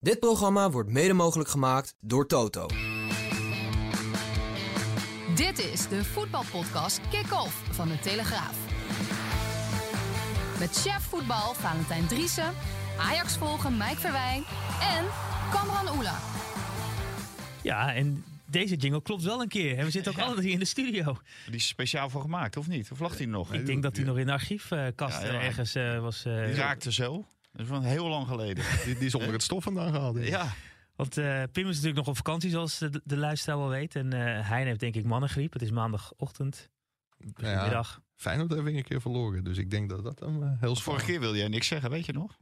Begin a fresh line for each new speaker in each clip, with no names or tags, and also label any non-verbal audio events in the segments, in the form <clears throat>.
Dit programma wordt mede mogelijk gemaakt door Toto.
Dit is de voetbalpodcast Kick-Off van de Telegraaf. Met chef voetbal Valentijn Driessen, Ajax volgen Mike Verwijn en Kamran Oela.
Ja, en deze jingle klopt wel een keer. En we zitten ook altijd hier in de studio.
Die is speciaal voor gemaakt, of niet? Of lag hij nog?
Ik denk dat hij nog in de archiefkast
Ja, ja.
ergens eh, was. eh,
Die raakte zo. Dat is van heel lang geleden. <laughs>
Die, die is onder het stof vandaan gehaald. denk ik.
Ja,
Want eh, Pim is natuurlijk nog op vakantie, zoals de, de luisteraar wel weet. En eh Hein heeft denk ik mannengriep. Het is maandagochtend,
Nou ja,
middag.
Feyenoord we een keer verloren. Dus ik denk dat dat dan eh, heel
vorige keer wilde jij niks zeggen, weet je nog?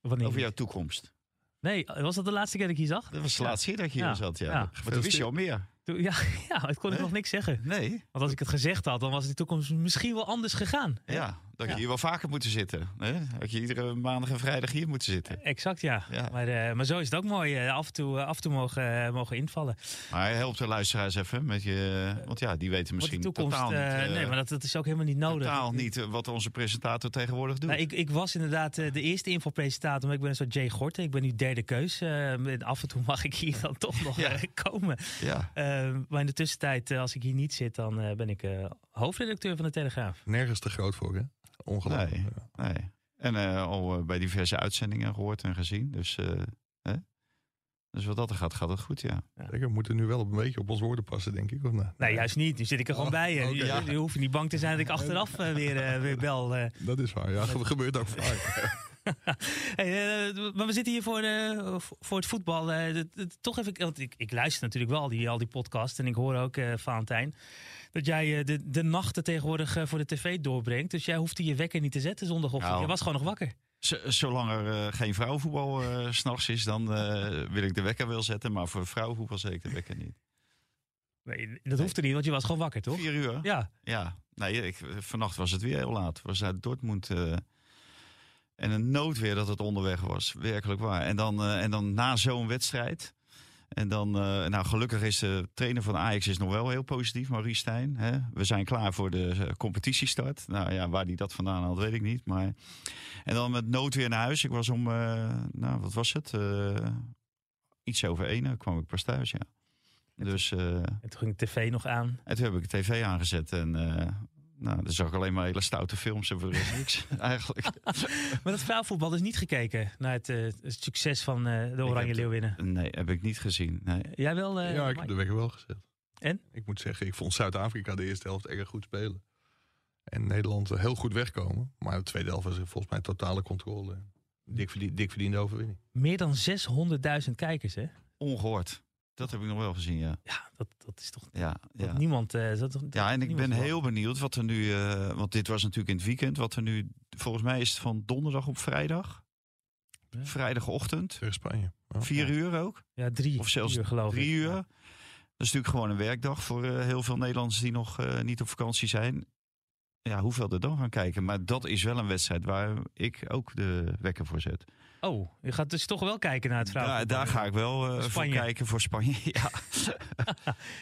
Wanneer?
Over jouw toekomst.
Nee, was dat de laatste keer dat ik hier zag?
Dat was de laatste keer dat je hier
Ja.
zat, ja.
Ja.
Maar toen wist je al meer.
Toen- Ja, <laughs> ja, het kon ik nog niks zeggen.
Nee,
Want als ik het gezegd had, dan was de toekomst misschien wel anders gegaan.
ja. Dat je
Ja.
hier wel vaker moeten zitten. Hè? Dat je iedere maandag en vrijdag hier moet zitten.
Exact, ja.
Ja.
Maar, eh, maar zo is het ook mooi. eh, af en toe, eh, af en toe mogen, mogen invallen.
Maar helpt de luisteraars even met je... Want ja, die weten
Wat
misschien
de toekomst.
totaal niet...
nee, maar dat, dat is ook helemaal niet nodig.
totaal niet wat onze presentator tegenwoordig doet.
Nou, ik, ik was inderdaad de eerste infopresentator, maar ik ben een soort Jay Gorten. Ik ben nu derde keus. eh, en af en toe mag ik hier dan toch nog
Ja.
komen.
Ja.
Eh, maar in de tussentijd, als ik hier niet zit, dan ben ik eh, hoofdredacteur van de Telegraaf.
nergens te groot voor, hè? Ongelooflijk.
Nee.
Ja.
Nee. En eh, al eh, bij diverse uitzendingen gehoord en gezien. Dus, eh, hè? dus wat dat er gaat, gaat het goed, ja.
Zeker, we moeten nu wel een beetje op ons woorden passen, denk ik. Of nou?
Nee, juist niet. Nu zit ik er gewoon
Oh,
bij. je. je hoeft niet bang te zijn dat ik achteraf weer, weer bel. eh.
Dat is waar. Ja, dat gebeurt ook vaak. <laughs> <laughs>
Hey, eh, maar we zitten hier voor, de, voor het voetbal. eh, toch even, want ik, ik luister natuurlijk wel al die, al die podcasts. En ik hoor ook, eh Valentijn, dat jij eh, de, de nachten tegenwoordig eh, voor de tv doorbrengt. Dus jij hoefde je wekker niet te zetten zondagochtend.
Nou.
je was gewoon nog wakker.
Zolang er eh, geen vrouwenvoetbal eh, s <laughs> s'nachts is, dan eh, wil ik de wekker wel zetten. Maar voor vrouwenvoetbal zet ik de wekker niet.
Nee, dat hoefde niet, want je was gewoon wakker, toch?
Vier uur?
Ja,
Ja. Nee, ik, vannacht was het weer heel laat. Was uit Dortmund. En een noodweer dat het onderweg was. Werkelijk waar. En dan, eh, en dan na zo'n wedstrijd. En dan, eh, nou gelukkig is de trainer van Ajax is nog wel heel positief, Maurice Stijn. Hè? We zijn klaar voor de eh, competitiestart. Nou ja, waar hij dat vandaan had, weet ik niet. Maar... En dan met noodweer naar huis. Ik was om, nou wat was het? Iets over één kwam ik pas thuis, ja. Dus,
en toen ging de tv nog aan.
en toen heb ik de tv aangezet en nou, dan zag ik alleen maar hele stoute films en voor de rest niks <laughs> eigenlijk. <laughs>
Maar dat vrouwenvoetbal is niet gekeken naar het, eh, het succes van eh, de Oranje Leeuwinnen.
Nee, heb ik niet gezien. Nee.
Jij wel? eh,
ja, ik
Mike?
heb de wekker wel gezet.
En?
Ik moet zeggen, ik vond Zuid-Afrika de eerste helft erg goed spelen. En Nederland heel goed wegkomen. Maar de tweede helft was volgens mij totale controle. Dik, verdien, dik verdiende overwinning.
Meer dan 600.000 kijkers, hè?
Ongehoord. Dat heb ik nog wel gezien, ja.
Ja, dat, dat is toch...
Ja,
dat
ja.
Niemand... eh, dat, dat-
ja en ik ben heel benieuwd wat er nu... eh, want dit was natuurlijk in het weekend. Wat er nu... Volgens mij is het van donderdag op vrijdag.
Ja.
Vrijdagochtend.
Tegen Spanje. Ja.
Vier uur ook.
Ja, drie
Of zelfs
uur, geloof
Drie
ik.
uur.
Ja.
Dat is natuurlijk gewoon een werkdag voor eh, heel veel Nederlanders die nog eh, niet op vakantie zijn. Ja, hoeveel er dan gaan kijken. Maar dat is wel een wedstrijd waar ik ook de wekker voor zet.
Oh, je gaat dus toch wel kijken naar het vrouwenvoetbal.
daar ga ik wel eh,
Voor
kijken voor Spanje. <laughs> ja,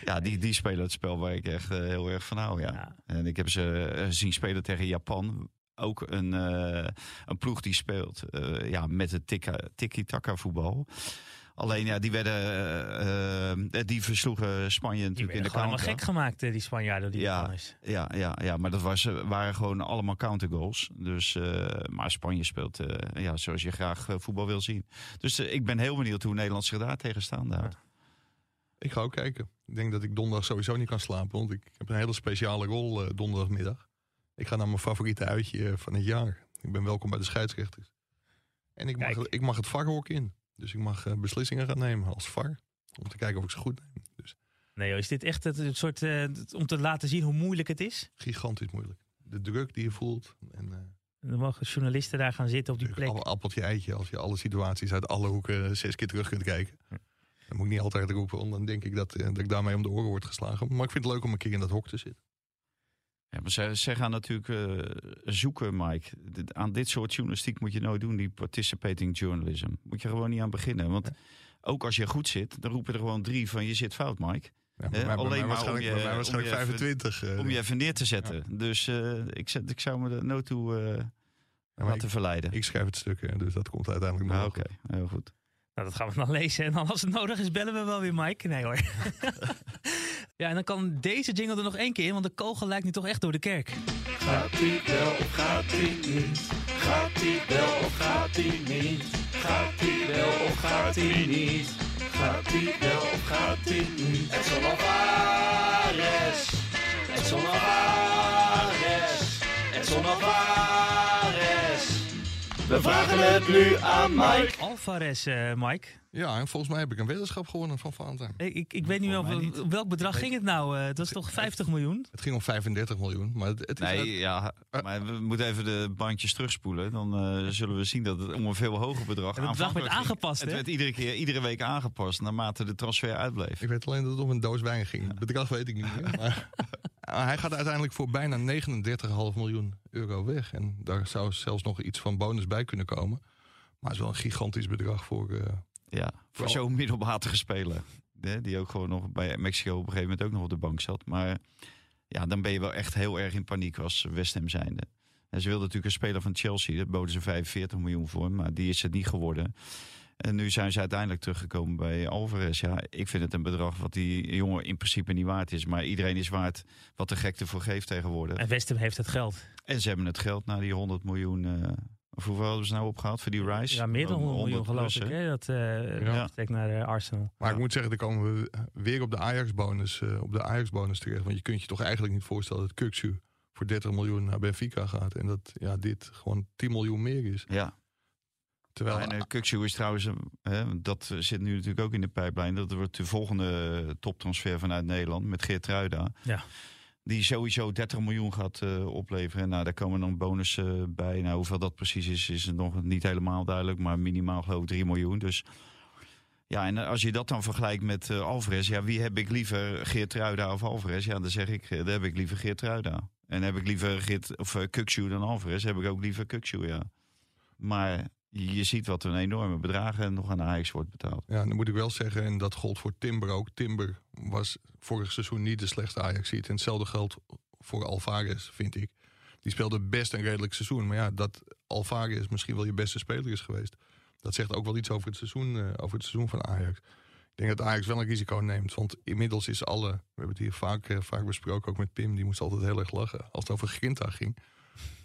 ja die, die spelen het spel waar ik echt eh, heel erg van hou. Ja.
Ja.
En ik heb ze eh, zien spelen tegen Japan. Ook een, een ploeg die speelt ja, met het tiki-taka voetbal. Alleen ja, die werden, eh, eh, die versloegen Spanje
Die
natuurlijk in
werden
de
gewoon helemaal
counter.
gek gemaakt, eh, die Spanjaarden, die
Ja. Ja, ja, ja, maar dat was, waren gewoon allemaal countergoals. Dus, eh, maar Spanje speelt eh, ja, zoals je graag voetbal wil zien. Dus ik ben heel benieuwd hoe Nederland zich daar tegen staan houdt.
Ik ga ook kijken. Ik denk dat ik donderdag sowieso niet kan slapen. Want ik heb een hele speciale rol donderdagmiddag. Ik ga naar mijn favoriete uitje van het jaar. Ik ben welkom bij de scheidsrechters. En ik mag,
Kijk.
ik mag het VAR-hok in. Dus ik mag eh, beslissingen gaan nemen als VAR. Om te kijken of ik ze goed neem. Dus
Nee, joh, is dit echt het, soort... eh, om te laten zien hoe moeilijk het is?
gigantisch moeilijk. De druk die je voelt. En eh,
En dan mogen journalisten daar gaan zitten op die plek.
alle appeltje eitje. Als je alle situaties uit alle hoeken zes keer terug kunt kijken. Dan moet ik niet altijd roepen. Want dan denk ik dat, dat ik daarmee om de oren word geslagen. Maar ik vind het leuk om een keer in dat hok te zitten.
Ja, maar zij, zij gaan natuurlijk eh, zoeken, Mike. Aan dit soort journalistiek moet je nooit doen, die participating journalism. Moet je gewoon niet aan beginnen. Want ook als je goed zit, dan roepen er gewoon drie van je zit fout, Mike.
Ja,
Eh, alleen maar
waarschijnlijk,
om je-
bij mij
om
waarschijnlijk
je even-
25. eh,
Om je even neer te zetten. Dus eh, ik, zet, ik zou me er nooit toe eh, laten
ik-
verleiden.
Ik schrijf het stuk, dus dat komt uiteindelijk nog
Ah,
wel
Oké,
goed.
heel goed.
Nou, dat gaan we dan lezen. En dan als het nodig is, bellen we wel weer Mike. Nee hoor. <laughs> ja, en dan kan deze jingle er nog één keer in, want de kogel lijkt nu toch echt door de kerk.
Gaat ie wel of gaat ie niet? Gaat ie wel of gaat ie niet? Gaat ie wel of gaat ie niet? Gaat ie wel of gaat ie niet? Edson Alvarez. Edson Alvarez. Edson Alvarez. We vragen het nu aan Mike.
Alvarez, eh, Mike.
Ja, en volgens mij heb ik een weddenschap gewonnen van Valentijn.
Ik, ik, ik weet niet wel,
mij niet.
op welk bedrag ging het nou? Eh, het was toch 50 miljoen?
Het ging om 35 miljoen. Maar het, het is
Nee,
uit-
ja, maar we moeten even de bandjes terugspoelen. Dan eh, zullen we zien dat het om een veel hoger bedrag
het bedrag werd
ging.
aangepast,
Het werd iedere keer, iedere week aangepast naarmate de transfer uitbleef.
Ik weet alleen dat het om een doos wijn ging. Het bedrag weet ik niet meer. Maar <laughs> maar hij gaat uiteindelijk voor bijna 39,5 miljoen euro weg. En daar zou zelfs nog iets van bonus bij kunnen komen. Maar het is wel een gigantisch bedrag voor... eh,
Ja, voor zo'n middelmatige speler. Hè, die ook gewoon nog bij Mexico op een gegeven moment ook nog op de bank zat. Maar ja, dan ben je wel echt heel erg in paniek als West Ham zijnde. En ze wilden natuurlijk een speler van Chelsea. Daar boden ze 45 miljoen voor. Maar die is het niet geworden. En nu zijn ze uiteindelijk teruggekomen bij Alvarez. Ja, ik vind het een bedrag wat die jongen in principe niet waard is. Maar iedereen is waard wat de gek ervoor geeft tegenwoordig.
En West Ham heeft het geld.
En ze hebben het geld naar die 100 miljoen... eh, of hoeveel hadden ze nou opgehaald voor die Rice?
Ja, meer dan 100 miljoen geloof ik.
hè?
Dat eh
Ja.
trekt naar eh, Arsenal.
Maar
Ja.
ik moet zeggen, dan komen we weer op de Ajax-bonus eh, op de Ajax-bonus terecht. Want je kunt je toch eigenlijk niet voorstellen dat Kuksu voor 30 miljoen naar Benfica gaat. En dat ja, dit gewoon 10 miljoen meer is.
Ja,
Terwijl
en uh, Kukçu is trouwens, hè, dat zit nu natuurlijk ook in de pijplijn. Dat wordt de volgende toptransfer vanuit Nederland met Geert Ruida.
Ja.
Die sowieso 30 miljoen gaat eh, opleveren. Nou, daar komen dan bonussen bij. Nou, hoeveel dat precies is, is nog niet helemaal duidelijk. Maar minimaal geloof ik 3 miljoen. Dus ja, en als je dat dan vergelijkt met eh, Alvarez. Ja, wie heb ik liever, Geert Ruida of Alvarez? Ja, dan zeg ik, eh, dan heb ik liever Geert Ruida. En heb ik liever Geert, of uh, Kukçu dan Alvarez, heb ik ook liever Kukçu, ja. Maar je ziet wat een enorme bedragen nog aan Ajax wordt betaald.
Ja, dan moet ik wel zeggen, en dat gold voor Timber ook. Timber was vorig seizoen niet de slechtste ajax En hetzelfde geldt voor Alvarez, vind ik. Die speelde best een redelijk seizoen. Maar ja, dat Alvarez misschien wel je beste speler is geweest. Dat zegt ook wel iets over het seizoen, uh, over het seizoen van Ajax. Ik denk dat Ajax wel een risico neemt. Want inmiddels is alle, we hebben het hier vaak, uh, vaak besproken, ook met Pim. Die moest altijd heel erg lachen als het over Grinta ging.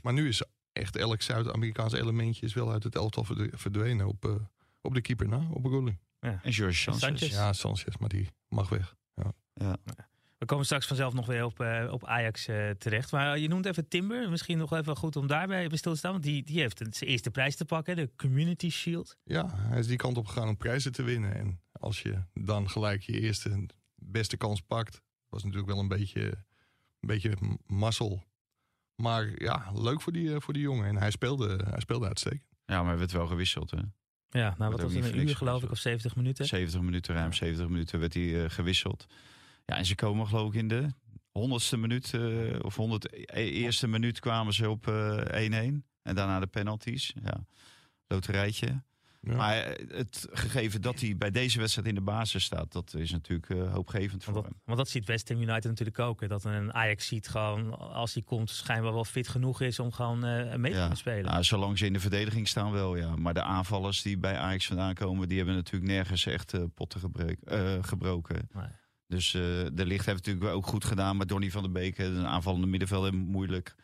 Maar nu is echt elk Zuid-Amerikaans elementje is wel uit het elftal verdwenen op, uh, op de keeper na, op Goelie.
Ja. En George Sanchez.
Sanchez.
Ja, Sanchez, maar die mag weg. Ja.
ja.
We komen straks vanzelf nog weer op, uh, op Ajax uh, terecht. Maar je noemt even Timber. Misschien nog even goed om daarbij bij stil te staan. Want die, die heeft zijn eerste prijs te pakken, de Community Shield.
Ja, hij is die kant op gegaan om prijzen te winnen. En als je dan gelijk je eerste beste kans pakt, was natuurlijk wel een beetje, een beetje mazzel. Maar ja, leuk voor die, voor die jongen. En hij speelde, hij speelde uitstekend.
Ja, maar hij werd wel gewisseld, hè?
Ja, nou wat was het, een uur geloof ik, of 70 minuten?
70 minuten, ruim 70 minuten werd hij uh, gewisseld. Ja, en ze komen geloof ik in de honderdste minuut, uh, of honderd eerste minuut kwamen ze op 1-1. Uh, en daarna de penalties. Ja, loterijtje. Ja. Maar eh, het gegeven dat hij bij deze wedstrijd in de basis staat, dat is natuurlijk uh, hoopgevend voor
want dat,
hem.
Want dat ziet West Ham United natuurlijk ook. Hè? Dat een Ajax ziet gewoon, als hij komt, schijnbaar wel fit genoeg is om gewoon uh, mee te
ja.
kunnen spelen.
Nou, zolang ze in de verdediging staan wel, ja. Maar de aanvallers die bij Ajax vandaan komen, die hebben natuurlijk nergens echt uh, potten gebreek, gebroken. Nee. Dus de licht heeft natuurlijk ook goed gedaan. Maar Donny van der Beek, een aanvallende middenvelder, moeilijk.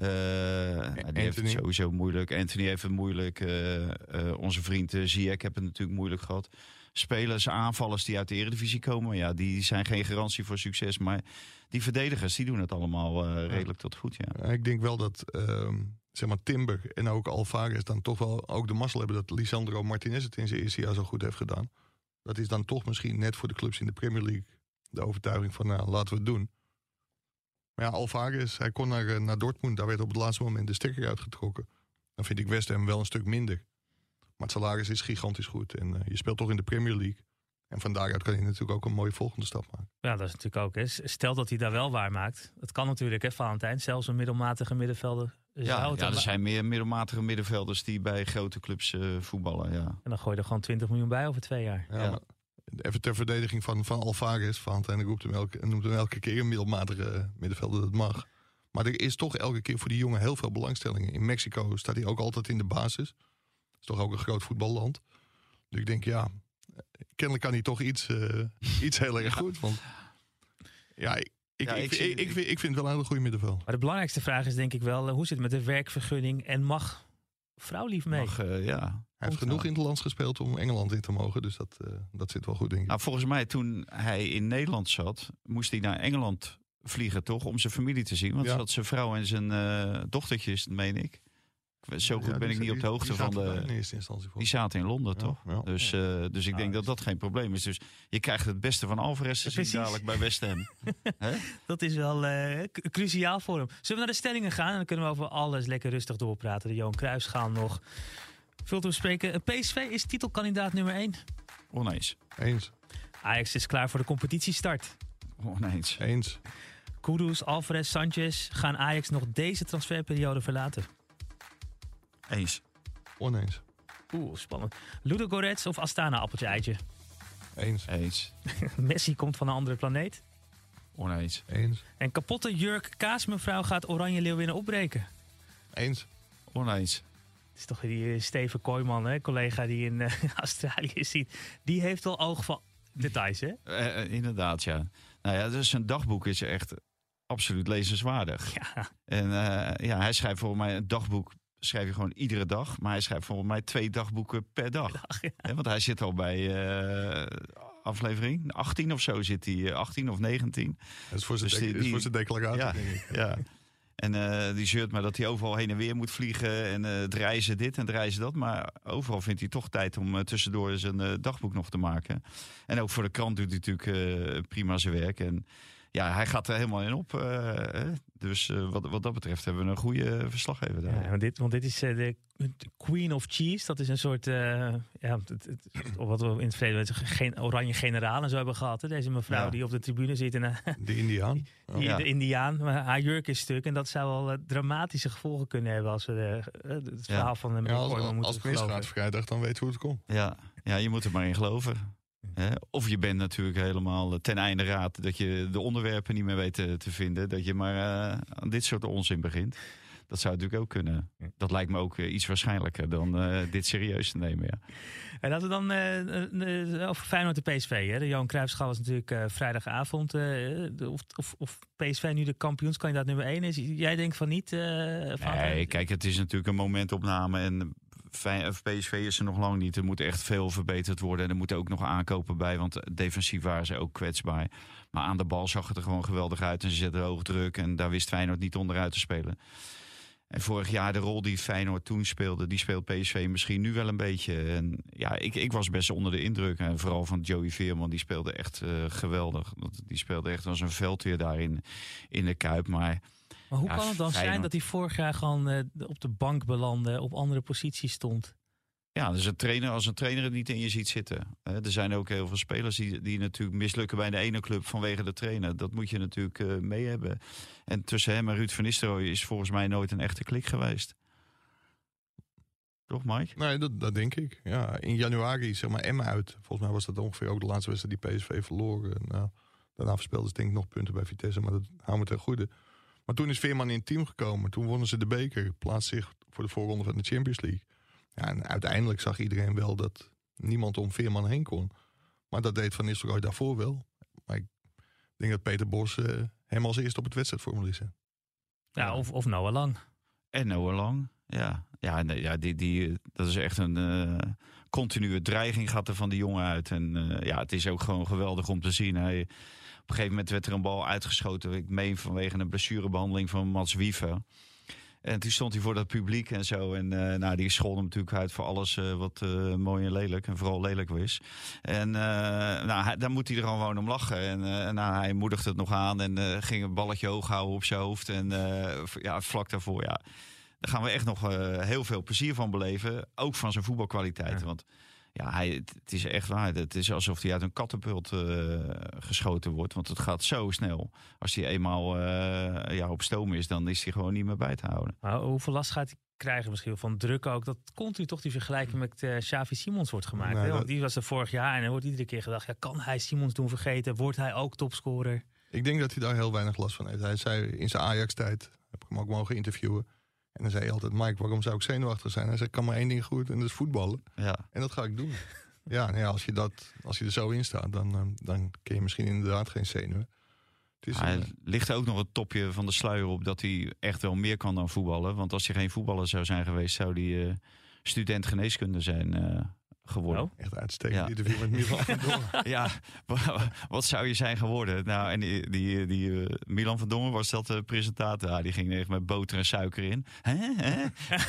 Nou, die heeft het sowieso moeilijk. Anthony heeft het moeilijk. Uh, uh, onze vriend Ziyech heeft het natuurlijk moeilijk gehad. Spelers, aanvallers die uit de eredivisie komen, ja, die zijn geen garantie voor succes. Maar die verdedigers, die doen het allemaal redelijk tot goed. Ja.
ik denk wel dat uh, zeg maar Timber en ook Alvarez dan toch wel ook de mazzel hebben dat Lisandro Martinez het in zijn eerste jaar zo goed heeft gedaan. Dat is dan toch misschien net voor de clubs in de Premier League de overtuiging van, nou, laten we het doen. Maar ja, Alvarez, hij kon naar, naar Dortmund. Daar werd op het laatste moment de stekker uitgetrokken. Dan vind ik West Ham wel een stuk minder. Maar het salaris is gigantisch goed. En uh, je speelt toch in de Premier League. En van daaruit kan je natuurlijk ook een mooie volgende stap maken.
Ja, dat is natuurlijk ook. Hè. Stel dat hij daar wel waar maakt. Het kan natuurlijk, hè, Valentijn. Zelfs een middelmatige middenvelder.
Ja, ja er zijn meer middelmatige middenvelders die bij grote clubs uh, voetballen. Ja.
En dan gooi je er gewoon 20 miljoen bij over twee jaar.
Ja, ja. Even ter verdediging van, van Alvarez. Valentijn roept hem elke, noemt hem elke keer een middelmatige middenvelder. Dat mag. Maar er is toch elke keer voor die jongen heel veel belangstelling. In Mexico staat hij ook altijd in de basis. Dat is toch ook een groot voetballand. Dus ik denk, ja, kennelijk kan hij toch iets, eh, iets heel erg goed. Want ja, ik, ik,
Ja,
ik,
ik
ik,
zie-
ik, vind, ik vind het wel een hele goede middenveld.
Maar de belangrijkste vraag is denk ik wel, eh, hoe zit het met de werkvergunning en mag vrouwlief mee?
Mag, eh, ja.
Hij heeft genoeg in het land gespeeld om Engeland in te mogen. Dus dat, eh, dat zit wel goed, denk ik.
Nou, volgens mij toen hij in Nederland zat, moest hij naar Engeland vliegen, toch? Om zijn familie te zien. Want
Ja.
zat zijn vrouw en zijn eh, dochtertjes, meen ik. Zo goed
Ja,
ben ik niet op de hoogte
die
van de...
In eerste instantie voor.
Die zaten in Londen,
Ja,
toch?
ja.
Dus, eh, dus ik denk dat
dus-
dat geen probleem is. Dus je krijgt het beste van Alvarez te zien dadelijk bij West Ham. <laughs> Hè?
Dat is wel eh, cruciaal voor hem. Zullen we naar de stellingen gaan? En dan kunnen we over alles lekker rustig doorpraten. De Johan Cruijffschaal nog. Veel te bespreken. PSV is titelkandidaat nummer 1.
Oneens.
Eens,
Ajax is klaar voor de competitiestart.
Oneens.
eens,
Kudus, Alvarez, Sanchez gaan Ajax nog deze transferperiode verlaten.
Eens.
oneens,
Oeh, spannend. Ludo Goretz of Astana appeltje eitje?
eens,
Eens. <laughs>
Messi komt van een andere planeet.
Oneens.
eens,
En kapotte Jurk Kaasmevrouw gaat Oranje Leeuwinnen opbreken.
eens.
Oneens.
Is toch die eh, Steven Kooijman, hè, collega die in eh, <laughs> Australië ziet. Die heeft wel oog voor details, hè?
Eh, inderdaad, ja. Nou ja, dus zijn dagboek is echt absoluut lezenswaardig.
Ja,
En eh, ja, hij schrijft volgens mij een dagboek. Schrijf je gewoon iedere dag. Maar hij schrijft volgens mij twee dagboeken per dag. Hè, want hij zit al bij eh, aflevering 18 of zo zit hij. eh, 18 of 19.
Dat is voor zijn,
Dus die-
is voor zijn declaratie,
Ja.
denk ik.
Ja. <laughs> En eh, die zeurt maar dat hij overal heen en weer moet vliegen. En eh het reizen dit en het reizen dat. Maar overal vindt hij toch tijd om eh, tussendoor zijn dagboek nog te maken. En ook voor de krant doet hij natuurlijk prima zijn werk. En ja, hij gaat er helemaal in op. eh, dus eh, wat, wat dat betreft hebben we een goede verslaggever daar.
Ja, want, dit, want dit is eh, de Queen of Cheese. Dat is een soort, eh, ja, het, het- het- wat we in het verleden geen oranje generaal en zo hebben gehad. Hè? Deze mevrouw
Ja.
die op de tribune zit en eh,
De Indiaan. <laughs>
die,
Ja.
de Indiaan. Maar haar jurk is stuk en dat zou wel eh, dramatische gevolgen kunnen hebben als we de, eh, het verhaal van de
Ja, als, als misgaat
geloven.
vrijdag, dan weet je hoe het komt.
Ja, ja, je moet er maar in geloven. Of je bent natuurlijk helemaal eh, ten einde raad dat je de onderwerpen niet meer weet te, te vinden. Dat je maar eh, aan dit soort onzin begint. Dat zou natuurlijk ook kunnen. Dat lijkt me ook eh, iets waarschijnlijker dan dit serieus te nemen. Ja.
En laten we dan eh, over Feyenoord de PSV. Hè? De Johan Cruijffschaal was natuurlijk vrijdagavond. of, of, of PSV nu de kampioenskandidaat nummer 1 is. Jij denkt van niet? van,
Nee, kijk, het is natuurlijk een momentopname. En PSV is er nog lang niet. Er moet echt veel verbeterd worden. En er moeten ook nog aankopen bij. Want defensief waren ze ook kwetsbaar. Maar aan de bal zag het er gewoon geweldig uit. En ze zetten hoog druk. En daar wist Feyenoord niet onderuit te spelen. En vorig jaar de rol die Feyenoord toen speelde, die speelt PSV misschien nu wel een beetje. En ja, ik, ik was best onder de indruk. En vooral van Joey Veerman, die speelde echt eh, geweldig. Die speelde echt als een veldweer daarin in de Kuip. Maar
Maar hoe
Ja,
kan het dan zijn dat hij vorig jaar gewoon eh, op de bank belandde, op andere posities stond?
Ja, dus een trainer, als een trainer het niet in je ziet zitten. Hè, er zijn ook heel veel spelers die, die natuurlijk mislukken bij de ene club vanwege de trainer. Dat moet je natuurlijk eh, mee hebben. En tussen hem en Ruud van Nistelrooy is volgens mij nooit een echte klik geweest. Toch, Mike?
Nee, dat, dat denk ik. Ja, in januari, zeg maar, Emma uit. Volgens mij was dat ongeveer ook de laatste wedstrijd die PSV verloren. Nou, daarna verspeelden ze denk ik nog punten bij Vitesse, maar dat houden we ten goede. Maar toen is Veerman in het team gekomen. Toen wonnen ze de beker, plaatst zich voor de voorronde van de Champions League. Ja, en uiteindelijk zag iedereen wel dat niemand om Veerman heen kon. Maar dat deed Van Nistelrooy daarvoor wel. Maar ik denk dat Peter Bos eh, hem als eerste op het wedstrijdformulier zet.
Ja,
Ja.
Of, of Noah Lang.
En Noah Lang. Ja, ja, nee, ja die, die, dat is echt een eh, continue dreiging gaat er van die jongen uit. En eh, ja, het is ook gewoon geweldig om te zien. Hij, een gegeven moment werd er een bal uitgeschoten. Ik meen vanwege een blessurebehandeling van Mats Wiever. En toen stond hij voor dat publiek en zo. En eh, nou, die scholde hem natuurlijk uit voor alles eh, wat eh, mooi en lelijk. En vooral lelijk was. En nou, hij, daar moet hij er gewoon om lachen. En nou, hij moedigde het nog aan. En ging een balletje hoog houden op zijn hoofd. En ja, vlak daarvoor, ja. Daar gaan we echt nog heel veel plezier van beleven. Ook van zijn voetbalkwaliteiten.
Ja.
Want ja, hij, het, is echt waar. Het is alsof hij uit een kattenpult eh, geschoten wordt. Want het gaat zo snel. Als hij eenmaal eh, ja, op stoom is, dan is hij gewoon niet meer bij te houden.
Maar hoeveel last gaat hij krijgen misschien van druk ook? Dat continu toch die vergelijking met eh Xavi Simons wordt gemaakt.
Nee,
hè? Want
dat-
die was er vorig jaar en er wordt iedere keer gedacht... Ja, kan hij Simons doen vergeten? Wordt hij ook topscorer?
Ik denk dat hij daar heel weinig last van heeft. Hij zei in zijn Ajax-tijd, heb ik hem ook mogen interviewen. En dan zei hij altijd, Mike, waarom zou ik zenuwachtig zijn? Hij zei, ik kan maar één ding goed en dat is voetballen.
Ja,
En dat ga ik doen. <laughs> Ja, nou ja, als, je dat, als je er zo in staat, dan, eh, dan kun je misschien inderdaad geen zenuwen. Het is
Hij
een-
ligt ook nog het topje van de sluier op dat hij echt wel meer kan dan voetballen. Want als hij geen voetballer zou zijn geweest, zou hij eh, student geneeskunde zijn eh, geworden.
Oh.
echt uitstekend
Ja.
interview met Milan van <laughs> Dongen.
Ja, wa- wat zou je zijn geworden? Nou, en die, die, die eh, Milan van Dongen was dat de presentator. Ja, die ging echt met boter en suiker in. Hè? Hè?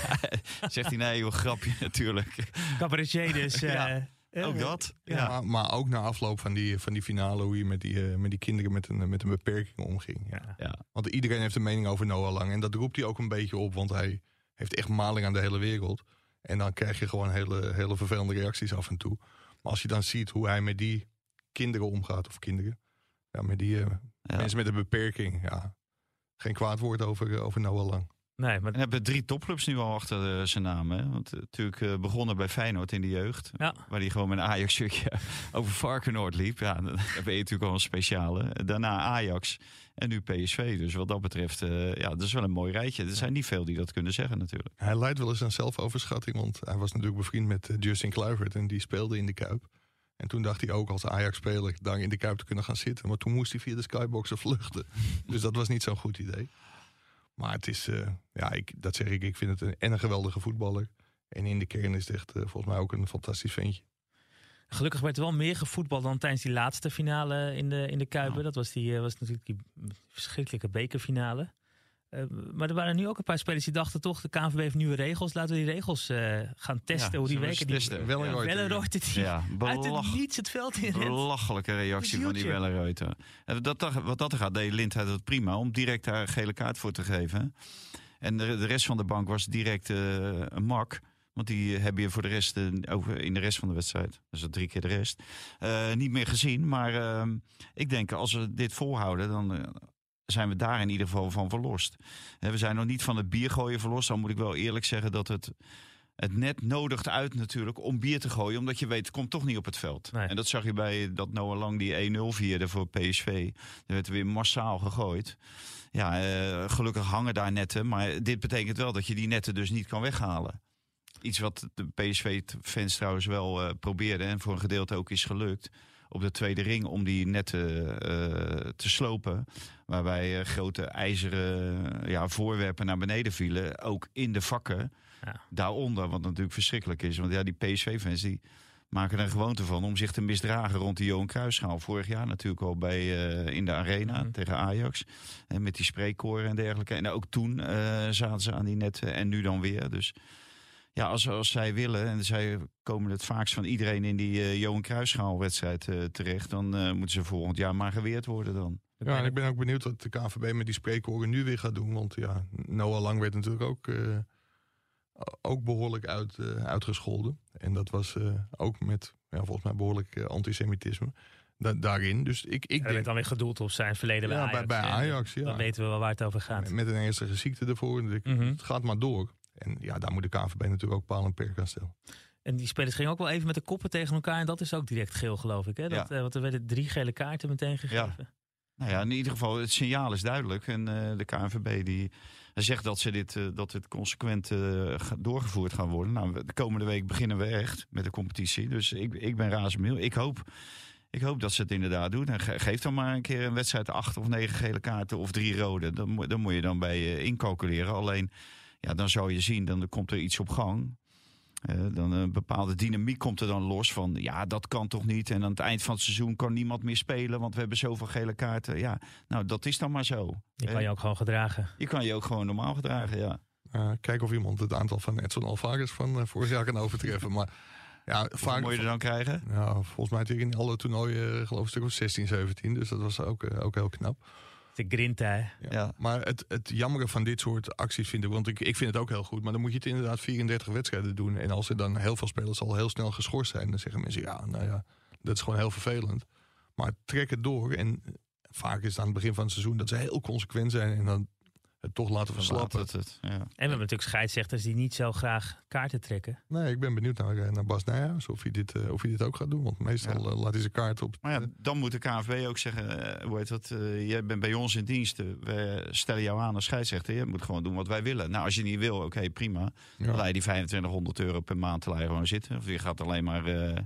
<laughs> Zegt hij, nee, joh, grapje <laughs> natuurlijk.
Cabaretier dus. eh,
Ja,
eh,
Ook dat.
Ja.
Ja.
Maar, maar ook na afloop van die, van die finale, hoe je met die, eh, met die kinderen met een, met een beperking omging. Ja.
Ja.
Want iedereen heeft een mening over Noah Lang. En dat roept hij ook een beetje op, want hij heeft echt maling aan de hele wereld. En dan krijg je gewoon hele, hele vervelende reacties af en toe. Maar als je dan ziet hoe hij met die kinderen omgaat, of kinderen, ja, met die eh,
Ja.
mensen met een beperking, ja, geen kwaad woord over, eh, over Noah Lang.
Nee, maar
En hebben drie topclubs nu al achter eh, zijn naam. Hè? Want natuurlijk eh, begonnen bij Feyenoord in de jeugd.
Ja.
Waar hij gewoon met een Ajax-shirtje <laughs> over Varkenoord liep. Ja, dan <laughs> ben je natuurlijk al een speciale. Daarna Ajax en nu PSV. Dus wat dat betreft, eh, ja, dat is wel een mooi rijtje. Er zijn niet veel die dat kunnen zeggen natuurlijk.
Hij leidt wel eens aan zelfoverschatting, want hij was natuurlijk bevriend met eh, Justin Kluivert en die speelde in de Kuip. En toen dacht hij ook als Ajax-speler daar in de Kuip te kunnen gaan zitten. Maar toen moest hij via de skyboxen vluchten. <laughs> dus dat was niet zo'n goed idee. Maar het is, eh, ja, ik, dat zeg ik, ik vind het een, en een geweldige voetballer. En in de kern is het echt volgens mij ook een fantastisch ventje.
Gelukkig werd er wel meer gevoetbald dan tijdens die laatste finale in de, in de Kuipen.
Ja.
Dat was, die, eh, was natuurlijk die verschrikkelijke bekerfinale. Eh, maar er waren nu ook een paar spelers die dachten toch, de KNVB heeft nieuwe regels. Laten we die regels eh, gaan testen.
Ja,
hoe die weken. Die, Wellenreuter die
Ja,
uit het niets het veld in
belachelijke reactie van die. Wellenreuter. Dat, wat dat er gaat, deed Lindheid het prima om direct daar een gele kaart voor te geven. En de, de rest van de bank was direct een mak. Want die heb je voor de rest, eh, over, in de rest van de wedstrijd, dus drie keer de rest, eh, niet meer gezien. Maar eh, ik denk, als we dit volhouden, dan zijn we daar in ieder geval van verlost. We zijn nog niet van het bier gooien verlost. Dan moet ik wel eerlijk zeggen dat het, het net nodigt uit natuurlijk om bier te gooien. Omdat je weet, het komt toch niet op het veld.
Nee.
En dat zag je bij dat Noah Lang die 1-0 vierde voor PSV. Er werd weer massaal gegooid. Ja, gelukkig hangen daar netten. Maar dit betekent wel dat je die netten dus niet kan weghalen. Iets wat de PSV-fans trouwens wel eh, probeerden. En voor een gedeelte ook is gelukt. Op de tweede ring om die netten eh, te slopen. Waarbij eh, grote ijzeren ja, voorwerpen naar beneden vielen. Ook in de vakken.
Ja.
Daaronder, wat natuurlijk verschrikkelijk is. Want ja, die PSV-fans die maken er een gewoonte van om zich te misdragen rond die Johan Cruijffschaal. Vorig jaar natuurlijk al bij, in de arena
Mhm.
tegen Ajax. En met die spreekkoren en dergelijke. En ook toen zaten ze aan die netten en nu dan weer. Dus ja, als, als zij willen, en zij komen het vaakst van iedereen in die eh, Johan Cruijffschaal-wedstrijd eh, terecht, dan eh, moeten ze volgend jaar maar geweerd worden dan.
Ja, en ik ben ook benieuwd wat de KNVB met die spreekhoren nu weer gaat doen. Want ja, Noah Lang werd natuurlijk ook, eh, ook behoorlijk uit, eh, uitgescholden. En dat was eh, ook met ja, volgens mij behoorlijk eh, antisemitisme da- daarin. Dus ik, ik
Hij werd
denk
dan weer gedoeld op zijn verleden bij
Ja, bij-
Ajax.
bij. Ajax, ja.
Dan weten we wel waar het over gaat.
met een ernstige ziekte ervoor.
Mhm.
Het gaat maar door. En ja, daar moet de KNVB natuurlijk ook paal en perk aan stellen.
En die spelers gingen ook wel even met de koppen tegen elkaar. En dat is ook direct geel, geloof ik. Hè? Dat,
Ja.
eh, want er werden drie gele kaarten meteen gegeven.
Nou ja, in ieder geval, het signaal is duidelijk. En eh, de KNVB die zegt dat, ze dit, eh, dat het consequent eh, doorgevoerd gaan worden. Nou, de komende week beginnen we echt met de competitie. Dus ik, ik ben razend. Ik hoop, ik hoop dat ze het inderdaad doen. En ge- geef dan maar een keer een wedstrijd acht of negen gele kaarten of drie rode. Dan, moet- dan moet je dan bij eh, incalculeren. Alleen, ja, dan zou je zien, dan komt er iets op gang. Eh, dan een bepaalde dynamiek komt er dan los van, ja, dat kan toch niet. En aan het eind van het seizoen kan niemand meer spelen, want we hebben zoveel gele kaarten. Ja, nou, dat is dan maar zo.
Die kan
Eh,
je ook gewoon gedragen.
je kan je ook gewoon normaal gedragen, ja.
Uh, kijken of iemand het aantal van Edson Alvarez van eh, vorig jaar kan overtreffen. Maar ja,
Hoeveel
vaak,
moet je er dan krijgen?
ja, volgens mij had hij in alle toernooien eh, geloof ik een stuk of 16, 17. Dus dat was ook, eh, ook heel knap.
De grinta, hè.
Ja.
Ja.
Maar het, het jammere van dit soort acties vind ik, want ik, ik vind het ook heel goed, maar dan moet je het inderdaad 34 wedstrijden doen. En als er dan heel veel spelers al heel snel geschorst zijn, dan zeggen mensen ja, nou ja, dat is gewoon heel vervelend. Maar trek het door en vaak is het aan het begin van het seizoen dat ze heel consequent zijn en dan het toch laten verslappen.
Het, het. Ja.
En we hebben natuurlijk scheidsrechters die niet zo graag kaarten trekken.
Nee, ik ben benieuwd naar, eh, naar Bas Nijhuis of hij, dit, eh, of hij dit ook gaat doen. Want meestal eh, laat hij zijn kaart op.
Maar ja, dan moet de KNVB ook zeggen, hoe heet dat, eh, jij bent bij ons in dienst. eh, We stellen jou aan als scheidsrechter. Je moet gewoon doen wat wij willen. Nou, als je niet wil, oké, prima. Dan
Ja.
laat je die 2500 euro per maand te gewoon zitten. Of je gaat alleen maar eh,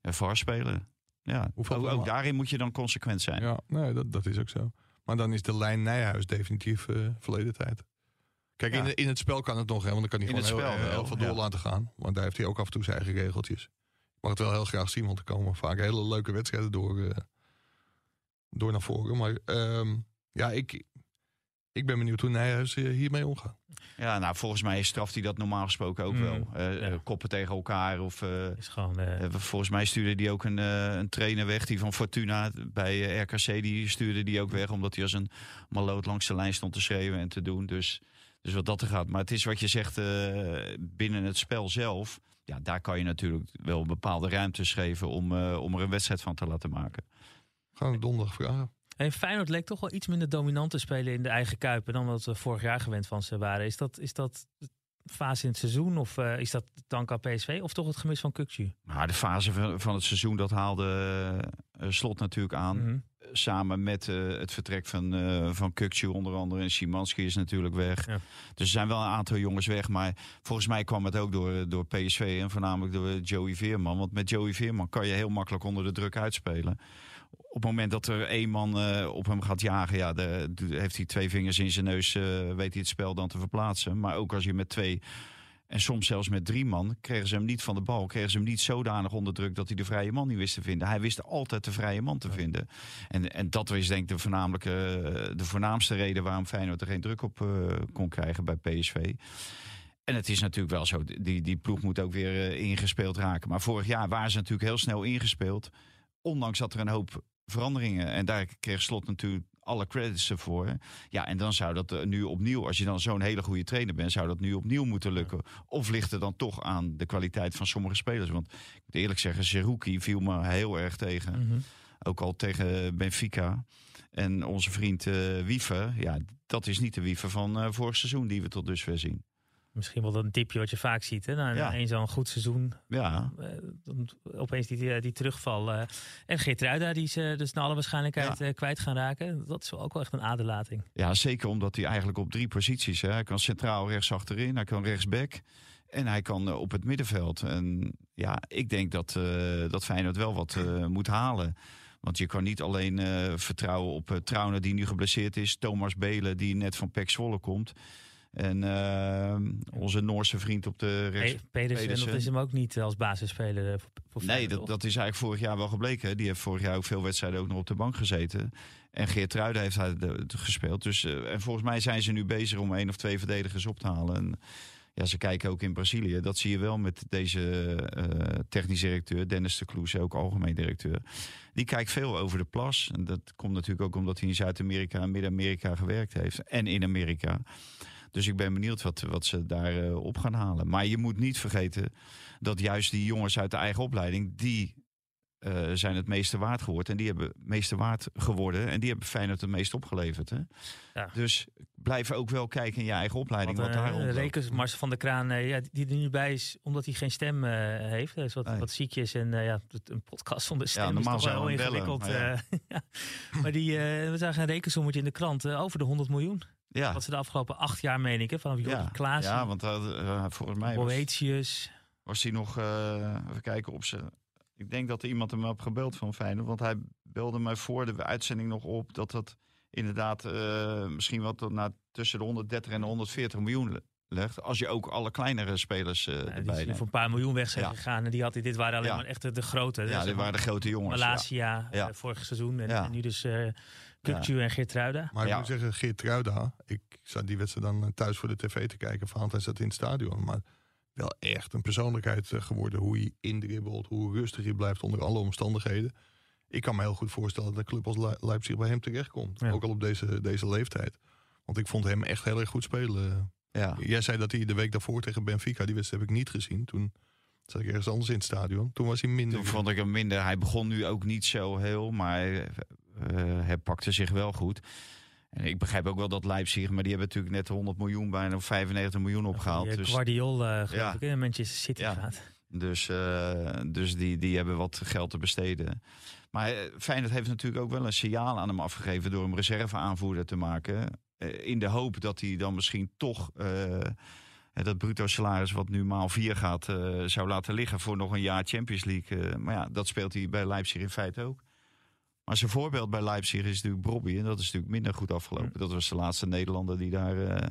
En VAR spelen. Ja, ook, ook daarin moet je dan consequent zijn.
Ja, nee, dat, dat is ook zo. Maar dan is de lijn Nijhuis definitief eh, verleden tijd. Kijk,
Ja.
in, in het spel kan het nog, hè, want dan kan hij
In
gewoon
het
heel,
spel
heel,
wel,
veel door laten gaan. Want daar heeft hij ook af en toe zijn eigen regeltjes. Ik mag het wel heel graag zien, want er komen vaak hele leuke wedstrijden door, eh, door naar voren. Maar ehm, ja, ik, ik ben benieuwd hoe Nijhuis eh, hiermee omgaat.
Ja, nou, volgens mij straft hij dat normaal gesproken ook
Mm,
wel. Eh,
ja.
eh, Koppen tegen elkaar. Of, eh,
Is gewoon,
volgens mij stuurde hij ook een, eh, een trainer weg. Die van Fortuna bij RKC. Die stuurde die ook weg. Omdat hij als een maloot langs de lijn stond te schreeuwen en te doen. Dus, dus wat dat er gaat. Maar het is wat je zegt eh, binnen het spel zelf. Ja, daar kan je natuurlijk wel bepaalde ruimtes geven om, eh, om er een wedstrijd van te laten maken.
Gaan we donderdag vragen.
En Feyenoord leek toch wel iets minder dominant te spelen in de eigen kuipen dan wat we vorig jaar gewend van ze waren. Is dat, is dat fase in het seizoen of eh, is dat dank aan PSV of toch het gemis van Kukcu?
Maar de fase van, het seizoen, dat haalde eh, Slot natuurlijk aan.
Mhm.
Samen met eh, het vertrek van, van Kukcu onder andere. En Szymanski is natuurlijk weg.
Ja.
Dus er zijn wel een aantal jongens weg. Maar volgens mij kwam het ook door, door PSV. En voornamelijk door Joey Veerman. Want met Joey Veerman kan je heel makkelijk onder de druk uitspelen. Op het moment dat er één man eh, op hem gaat jagen, ja, de, de- heeft hij twee vingers in zijn neus, eh, weet hij het spel dan te verplaatsen. Maar ook als je met twee en soms zelfs met drie man kregen ze hem niet van de bal, kregen ze hem niet zodanig onder druk dat hij de vrije man niet wist te vinden. Hij wist altijd de vrije man te vinden. En, en dat was denk ik de, voornamelijke, eh, de voornaamste reden waarom Feyenoord er geen druk op kon krijgen bij PSV. En het is natuurlijk wel zo, die, die ploeg moet ook weer ingespeeld raken. Maar vorig jaar waren ze natuurlijk heel snel ingespeeld. Ondanks dat er een hoop veranderingen. En daar kreeg Slot natuurlijk alle credits ervoor. Ja, en dan zou dat eh, nu opnieuw, als je dan zo'n hele goede trainer bent, zou dat nu opnieuw moeten lukken. Of ligt er dan toch aan de kwaliteit van sommige spelers? Want ik moet eerlijk zeggen, Zerouki viel me heel erg tegen.
Mhm.
Ook al tegen Benfica. En onze vriend Wiever, ja, dat is niet de Wiever van eh, vorig seizoen die we tot dusver zien.
Misschien wel een tipje wat je vaak ziet. Hè? Na
Ja.
een zo'n goed seizoen,
Ja,
eh, dan opeens die, die, terugval. eh. en Geertruida, die ze dus naar alle waarschijnlijkheid eh, kwijt gaan raken. Dat is wel ook wel echt een aderlating.
Ja, zeker omdat hij eigenlijk op drie posities. Hè. Hij kan centraal rechts achterin, hij kan rechtsback. En hij kan op het middenveld. En ja, ik denk dat, eh dat Feyenoord wel wat moet halen. Want je kan niet alleen vertrouwen op uh, Trauner die nu geblesseerd is. Thomas Belen die net van Pek Zwolle komt. En eh, onze Noorse vriend op de rechts...
Pe- Pedersen, is hem ook niet als basisspeler eh, voor, voor
Nee,
Feyenoord,
dat, dat is eigenlijk vorig jaar wel gebleken. Die heeft vorig jaar ook veel wedstrijden ook nog op de bank gezeten. En Geert Ruiden heeft hij de- de- gespeeld. Dus, eh, en volgens mij zijn ze nu bezig om één of twee verdedigers op te halen. En ja, ze kijken ook in Brazilië. Dat zie je wel met deze eh technisch directeur, Dennis de Kloes, ook algemeen directeur. Die kijkt veel over de plas. En dat komt natuurlijk ook omdat hij in Zuid-Amerika en Midden-Amerika gewerkt heeft. En in Amerika. Dus ik ben benieuwd wat, wat ze daar eh, op gaan halen. Maar je moet niet vergeten dat juist die jongens uit de eigen opleiding, die eh, zijn het meeste waard geworden. En die hebben het meeste waard geworden. En die hebben Feyenoord het meest opgeleverd. Hè?
Ja.
Dus blijf ook wel kijken in je eigen opleiding. Wat
eh,
daar rondloopt.
Rekens, Marcel van der Kraan, eh, ja, die er nu bij is omdat hij geen stem eh, heeft. Is wat,
Nee.
wat ziekjes en eh, ja, een podcast zonder stem
Ja,
is
normaal
toch wel heel ingewikkeld.
maar
eh, <laughs> ja. maar die, eh, we zagen een rekensommetje in de krant eh, over de 100 miljoen.
Ja.
Wat ze de afgelopen acht jaar, meen vanaf Jordi
ja.
Klaassen,
ja, want uh, uh, volgens mij
Boetius.
was hij nog... uh, even kijken op zijn... Ik denk dat er iemand hem had gebeld van Feyenoord. Want hij belde mij voor de uitzending nog op... dat dat inderdaad uh, misschien wat naar tussen de 130 en de 140 miljoen legt. Als je ook alle kleinere spelers uh,
Ja,
erbij
die voor een paar miljoen weg zijn
Ja.
gegaan. En die had dit waren alleen
Ja.
maar echt de, grote.
Ja, dit waren de grote jongens.
Malasia
Ja.
eh, vorig seizoen. En, nu dus uh, Kukcu en Geertruida.
Maar ik
Ja.
moet zeggen, Geert Truida, ik zat die wedstrijd dan eh, thuis voor de tv te kijken. Valentijn zat in het stadion. Maar wel echt een persoonlijkheid eh, geworden. Hoe hij indribbelt, hoe rustig hij blijft onder alle omstandigheden. Ik kan me heel goed voorstellen dat een club als Le- Leipzig bij hem terechtkomt.
Ja.
Ook al op deze, deze leeftijd. Want ik vond hem echt heel erg goed spelen.
Ja.
Jij zei dat hij de week daarvoor tegen Benfica, die wedstrijd heb ik niet gezien. Toen zat ik ergens anders in het stadion. Toen was hij minder.
Toen vond ik hem minder. Hij begon nu ook niet zo heel, maar hij, eh, hij pakte zich wel goed. En ik begrijp ook wel dat Leipzig, maar die hebben natuurlijk net 100 miljoen bijna of 95 miljoen opgehaald.
Eh,
Dus,
Guardiol, eh, geloof
Ja.
ik, in Manchester City
Ja.
gaat.
dus, dus die, die hebben wat geld te besteden. Maar Feyenoord heeft natuurlijk ook wel een signaal aan hem afgegeven door hem reserveaanvoerder te maken. In de hoop dat hij dan misschien toch hè, dat bruto salaris wat nu maal 4 gaat, zou laten liggen voor nog een jaar Champions League. maar ja, dat speelt hij bij Leipzig in feite ook. Maar zijn voorbeeld bij Leipzig is natuurlijk Brobby. En dat is natuurlijk minder goed afgelopen. Dat was de laatste Nederlander die daar eh,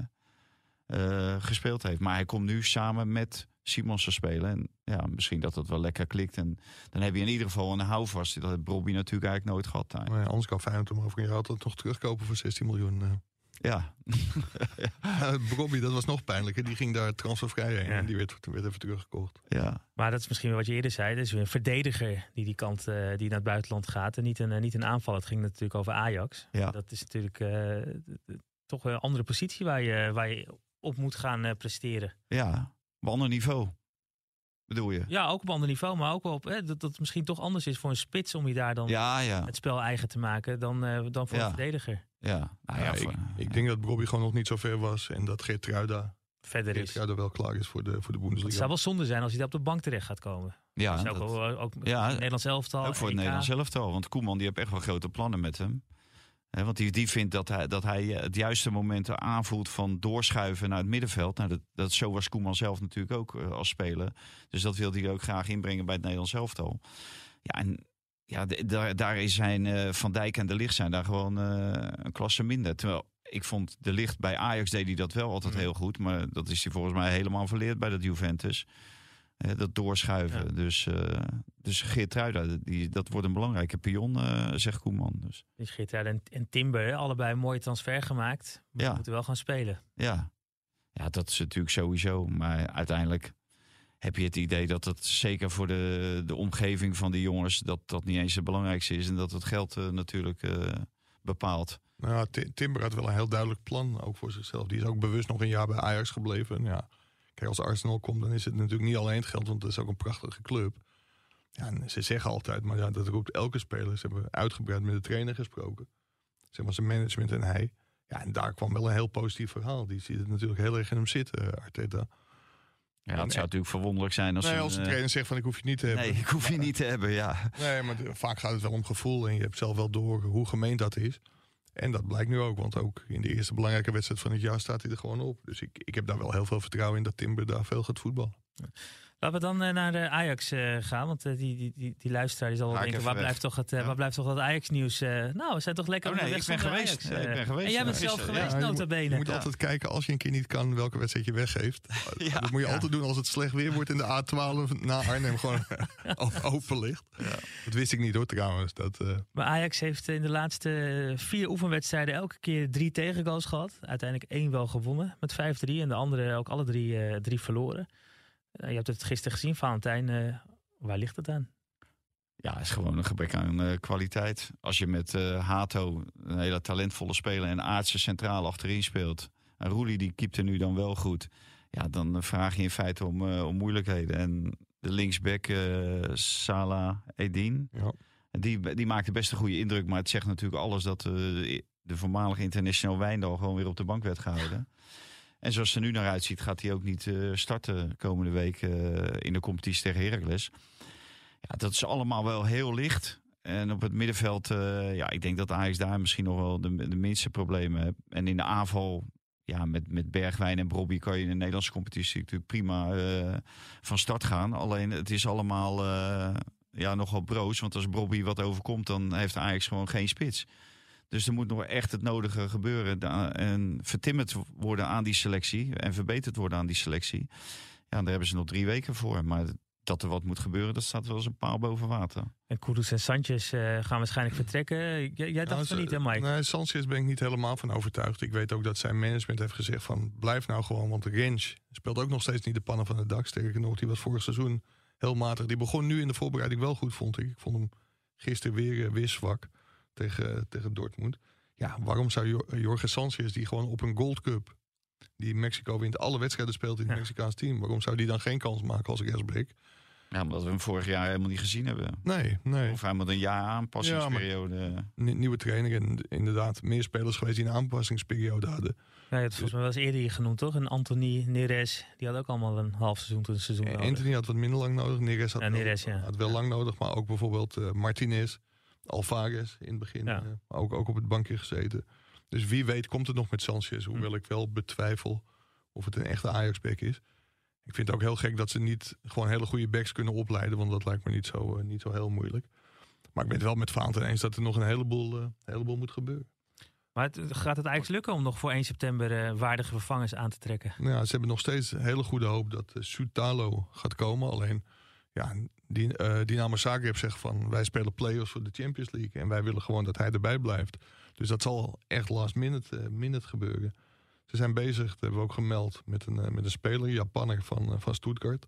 eh, gespeeld heeft. Maar hij komt nu samen met Simonsen spelen. En ja, misschien dat dat wel lekker klikt. En dan heb je in ieder geval een houvast. Dat heeft Brobby natuurlijk eigenlijk nooit gehad daar.
Maar ja, anders kan Feyenoord hem over een jaar altijd nog terugkopen voor 16 miljoen. <laughs>
Ja,
Bobby, dat was nog pijnlijker. Die ging daar transfervrij heen.
Ja.
En die werd, werd even teruggekocht.
ja.
Maar dat is misschien wat je eerder zei. Dat is weer een verdediger die die kant eh, die naar het buitenland gaat. En niet een, eh, niet een aanval. Het ging natuurlijk over Ajax.
Ja.
Dat is natuurlijk eh, toch een andere positie waar je, waar je op moet gaan eh, presteren.
ja, op ander niveau. Bedoel je?
Ja, ook op ander niveau. Maar ook wel op, hè, dat, dat het misschien toch anders is voor een spits om je daar dan
Ja, ja.
het spel eigen te maken dan, eh, dan voor
Ja.
een verdediger.
ja. Nou
Ja,
ja,
ik,
voor-
ik denk dat Bobby gewoon nog niet zo ver was. En dat Geertruida,
Verder is.
Geertruida wel klaar is voor de, voor de
Het
Bundesliga.
zou wel zonde zijn als hij daar op de bank terecht gaat komen.
ja,
dat is ook,
dat-
wel, ook
Ja,
het Nederlands elftal.
ook voor het. Nederlands elftal. Want Koeman die heeft echt wel grote plannen met hem. Want die, die vindt dat hij, dat hij eh, het juiste moment aanvoelt van doorschuiven naar het middenveld. Nou, dat, dat, zo was Koeman zelf natuurlijk ook eh, als speler. Dus dat wil hij ook graag inbrengen bij het Nederlands elftal. Ja, en ja, daar, daar is zijn eh, Van Dijk en De Licht zijn daar gewoon een klasse minder. Terwijl ik vond De Licht bij Ajax deed hij dat wel altijd
Mhm.
heel goed. Maar dat is hij volgens mij helemaal verleerd bij dat Juventus. Hè, dat doorschuiven.
Ja.
Dus, eh dus Geertruida, die, dat wordt een belangrijke pion, eh, zegt Koeman. Dus
Die Geertruida en, en Timber, allebei een mooie transfer gemaakt. Maar
Ja.
die moeten wel gaan spelen.
ja. ja, dat is natuurlijk sowieso. Maar uiteindelijk heb je het idee dat het zeker voor de, de omgeving van die jongens... dat dat niet eens het belangrijkste is. En dat het geld eh, natuurlijk eh, bepaalt.
Nou, Ti- Timber had wel een heel duidelijk plan, ook voor zichzelf. Die is ook bewust nog een jaar bij Ajax gebleven. En ja, kijk, als Arsenal komt, dan is het natuurlijk niet alleen het geld, want het is ook een prachtige club. Ja, en ze zeggen altijd, maar ja, dat roept elke speler. Ze hebben uitgebreid met de trainer gesproken. Zeg maar zijn management en hij. Ja, en daar kwam wel een heel positief verhaal. Die ziet het natuurlijk heel erg in hem zitten, Arteta.
Ja,
En-
het zou natuurlijk verwonderlijk zijn als,
nee,
een,
als de
eh,
trainer zegt van ik hoef je niet te hebben.
Nee, ik hoef je niet te hebben, ja.
Nee, maar vaak gaat het wel om gevoel. En je hebt zelf wel door hoe gemeend dat is. En dat blijkt nu ook. Want ook in de eerste belangrijke wedstrijd van het jaar staat hij er gewoon op. Dus ik, ik heb daar wel heel veel vertrouwen in dat Timber daar veel gaat voetballen.
Laten we dan eh, naar de Ajax eh, gaan. Want eh, die, die, die, die luisteraar die zal wel denken, waar blijft, toch het, eh,
Ja.
waar blijft toch dat Ajax-nieuws? eh, nou, we zijn toch lekker
Oh, nee, ik ben geweest. Ja, ik
eh.
ben geweest,
En jij bent zelf geweest, nota bene.
je moet altijd kijken als je een keer niet kan welke wedstrijd je weggeeft. <laughs> Dat moet je altijd doen als het slecht weer wordt in de A12 na Arnhem gewoon <laughs> open ligt. Dat wist ik niet hoor trouwens. Dat, eh,
Maar Ajax heeft in de laatste vier oefenwedstrijden elke keer drie tegengoals gehad. Uiteindelijk één wel gewonnen met 5-3 en de andere ook alle drie, eh, drie verloren. Eh, je hebt het gisteren gezien, Valentijn. eh, waar ligt het aan?
Ja, het is gewoon een gebrek aan eh, kwaliteit. Als je met eh, Hato, een hele talentvolle speler, en Aartse centraal achterin speelt. En Roelie die keept er nu dan wel goed. Ja, dan vraag je in feite om, eh, om moeilijkheden. En de linksback eh Salah Edin,
ja.
die, die maakte best een goede indruk. Maar het zegt natuurlijk alles dat eh, de voormalige international Wijndal gewoon weer op de bank werd gehouden. En zoals er nu naar uitziet, gaat hij ook niet eh, starten komende week eh, in de competitie tegen Heracles. Ja, dat is allemaal wel heel licht. En op het middenveld, eh, ja, ik denk dat Ajax daar misschien nog wel de, de minste problemen heeft. En in de aanval, ja, met, met Bergwijn en Brobby kan je in de Nederlandse competitie natuurlijk prima van start gaan. Alleen het is allemaal ja, nogal broos. Want als Brobby wat overkomt, dan heeft Ajax gewoon geen spits. Dus er moet nog echt het nodige gebeuren. En vertimmerd worden aan die selectie. En verbeterd worden aan die selectie. Ja, daar hebben ze nog drie weken voor. Maar dat er wat moet gebeuren, dat staat wel als een paal boven water.
En Kudus en Sanchez eh, gaan waarschijnlijk vertrekken. Jij, jij dacht
Nou,
van niet, hè Mike?
Nee, Sanchez ben ik niet helemaal van overtuigd. Ik weet ook dat zijn management heeft gezegd van blijf nou gewoon. Want Range speelt ook nog steeds niet de pannen van het dak. Sterker nog, die was vorig seizoen heel matig. Die begon nu in de voorbereiding wel goed, vond ik. Ik vond hem gisteren weer, eh, weer zwak tegen, tegen Dortmund. Ja, waarom zou Jor- Jorge Sanchez, die gewoon op een Gold Cup... die Mexico wint, alle wedstrijden speelt in het
Ja.
Mexicaans team... waarom zou die dan geen kans maken als rechtsback?
Ja, omdat we hem vorig jaar helemaal niet gezien hebben.
Nee, nee.
Of hij moet een jaar aanpassingsperiode.
Ni- nieuwe trainer en inderdaad meer spelers geweest die een aanpassingsperiode hadden.
Ja, je hebt volgens mij wel eens eerder hier genoemd, toch? En Anthony, Neres, die had ook allemaal een half seizoen tot een seizoen
En
nodig.
Anthony had wat minder lang nodig. Neres had,
Ja, Neres,
wel,
ja.
had wel lang nodig, maar ook bijvoorbeeld eh, Martinez, Alvarez in het begin.
Ja.
eh, ook, ook op het bankje gezeten. Dus wie weet komt het nog met Sanchez. Hoewel ik wel betwijfel of het een echte Ajax-back is. Ik vind het ook heel gek dat ze niet gewoon hele goede backs kunnen opleiden. Want dat lijkt me niet zo, eh, niet zo heel moeilijk. Maar ik ben het wel met Vaanten eens dat er nog een heleboel, eh, heleboel moet gebeuren.
Maar het, gaat het eigenlijk lukken om nog voor 1 september waardige vervangers aan te trekken?
Nou ja, ze hebben nog steeds hele goede hoop dat uh, Soutalo gaat komen. Alleen, ja, die, uh, Dynamo Zagreb zegt van... wij spelen play-offs voor de Champions League... en wij willen gewoon dat hij erbij blijft. Dus dat zal echt last minute, uh, minute gebeuren. Ze zijn bezig, dat hebben we ook gemeld... met een, uh, met een speler, Japanner van, van Stuttgart.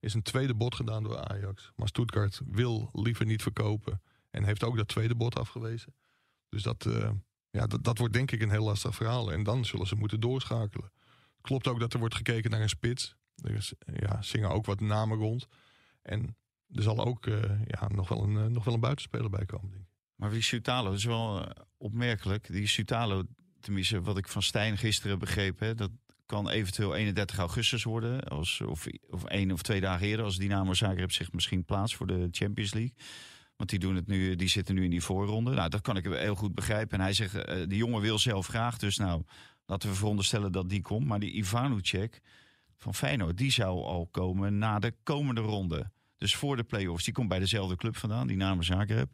Is een tweede bod gedaan door Ajax. Maar Stuttgart wil liever niet verkopen... en heeft ook dat tweede bod afgewezen. Dus dat... ja, dat, dat wordt denk ik een heel lastig verhaal. En dan zullen ze moeten doorschakelen. Klopt ook dat er wordt gekeken naar een spits. Er is, ja, zingen ook wat namen rond. En er zal ook uh, ja, nog, wel een, uh, nog wel een buitenspeler bij komen, denk ik.
Maar wie Sutalo, is wel uh, opmerkelijk. Die Sutalo, tenminste wat ik van Stijn gisteren begreep... Hè, dat kan eventueel 31 augustus worden. Als, of, of één of twee dagen eerder als Dynamo Zagreb zich misschien plaatst voor de Champions League... Want die, doen het nu, die zitten nu in die voorronde. Nou, dat kan ik heel goed begrijpen. En hij zegt, uh, de jongen wil zelf graag. Dus nou, laten we veronderstellen dat die komt. Maar die Ivanucek van Feyenoord, die zou al komen na de komende ronde. Dus voor de play-offs. Die komt bij dezelfde club vandaan, die namen Zagreb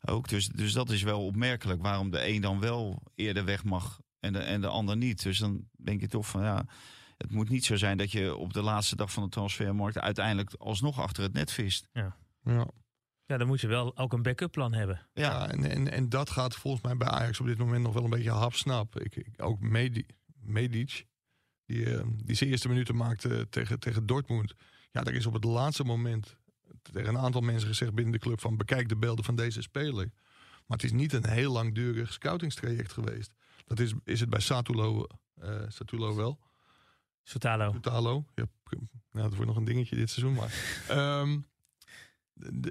ook. Dus, dus dat is wel opmerkelijk waarom de een dan wel eerder weg mag en de, en de ander niet. Dus dan denk je toch van ja... Het moet niet zo zijn dat je op de laatste dag van de transfermarkt uiteindelijk alsnog achter het net vist.
Ja.
ja.
Ja, dan moet je wel ook een backup plan hebben.
Ja, en, en, en dat gaat volgens mij bij Ajax op dit moment nog wel een beetje hapsnap. Ik, ik, ook Medic, Medic die, uh, die zijn eerste minuten maakte tegen, tegen Dortmund. Ja, daar is op het laatste moment tegen een aantal mensen gezegd binnen de club van bekijk de beelden van deze speler. Maar het is niet een heel langdurig scoutingstraject geweest. Dat is, is het bij Satulo, uh, Satulo wel.
Sutalo.
Sutalo. Ja, nou, dat wordt nog een dingetje dit seizoen. Maar, <laughs> um,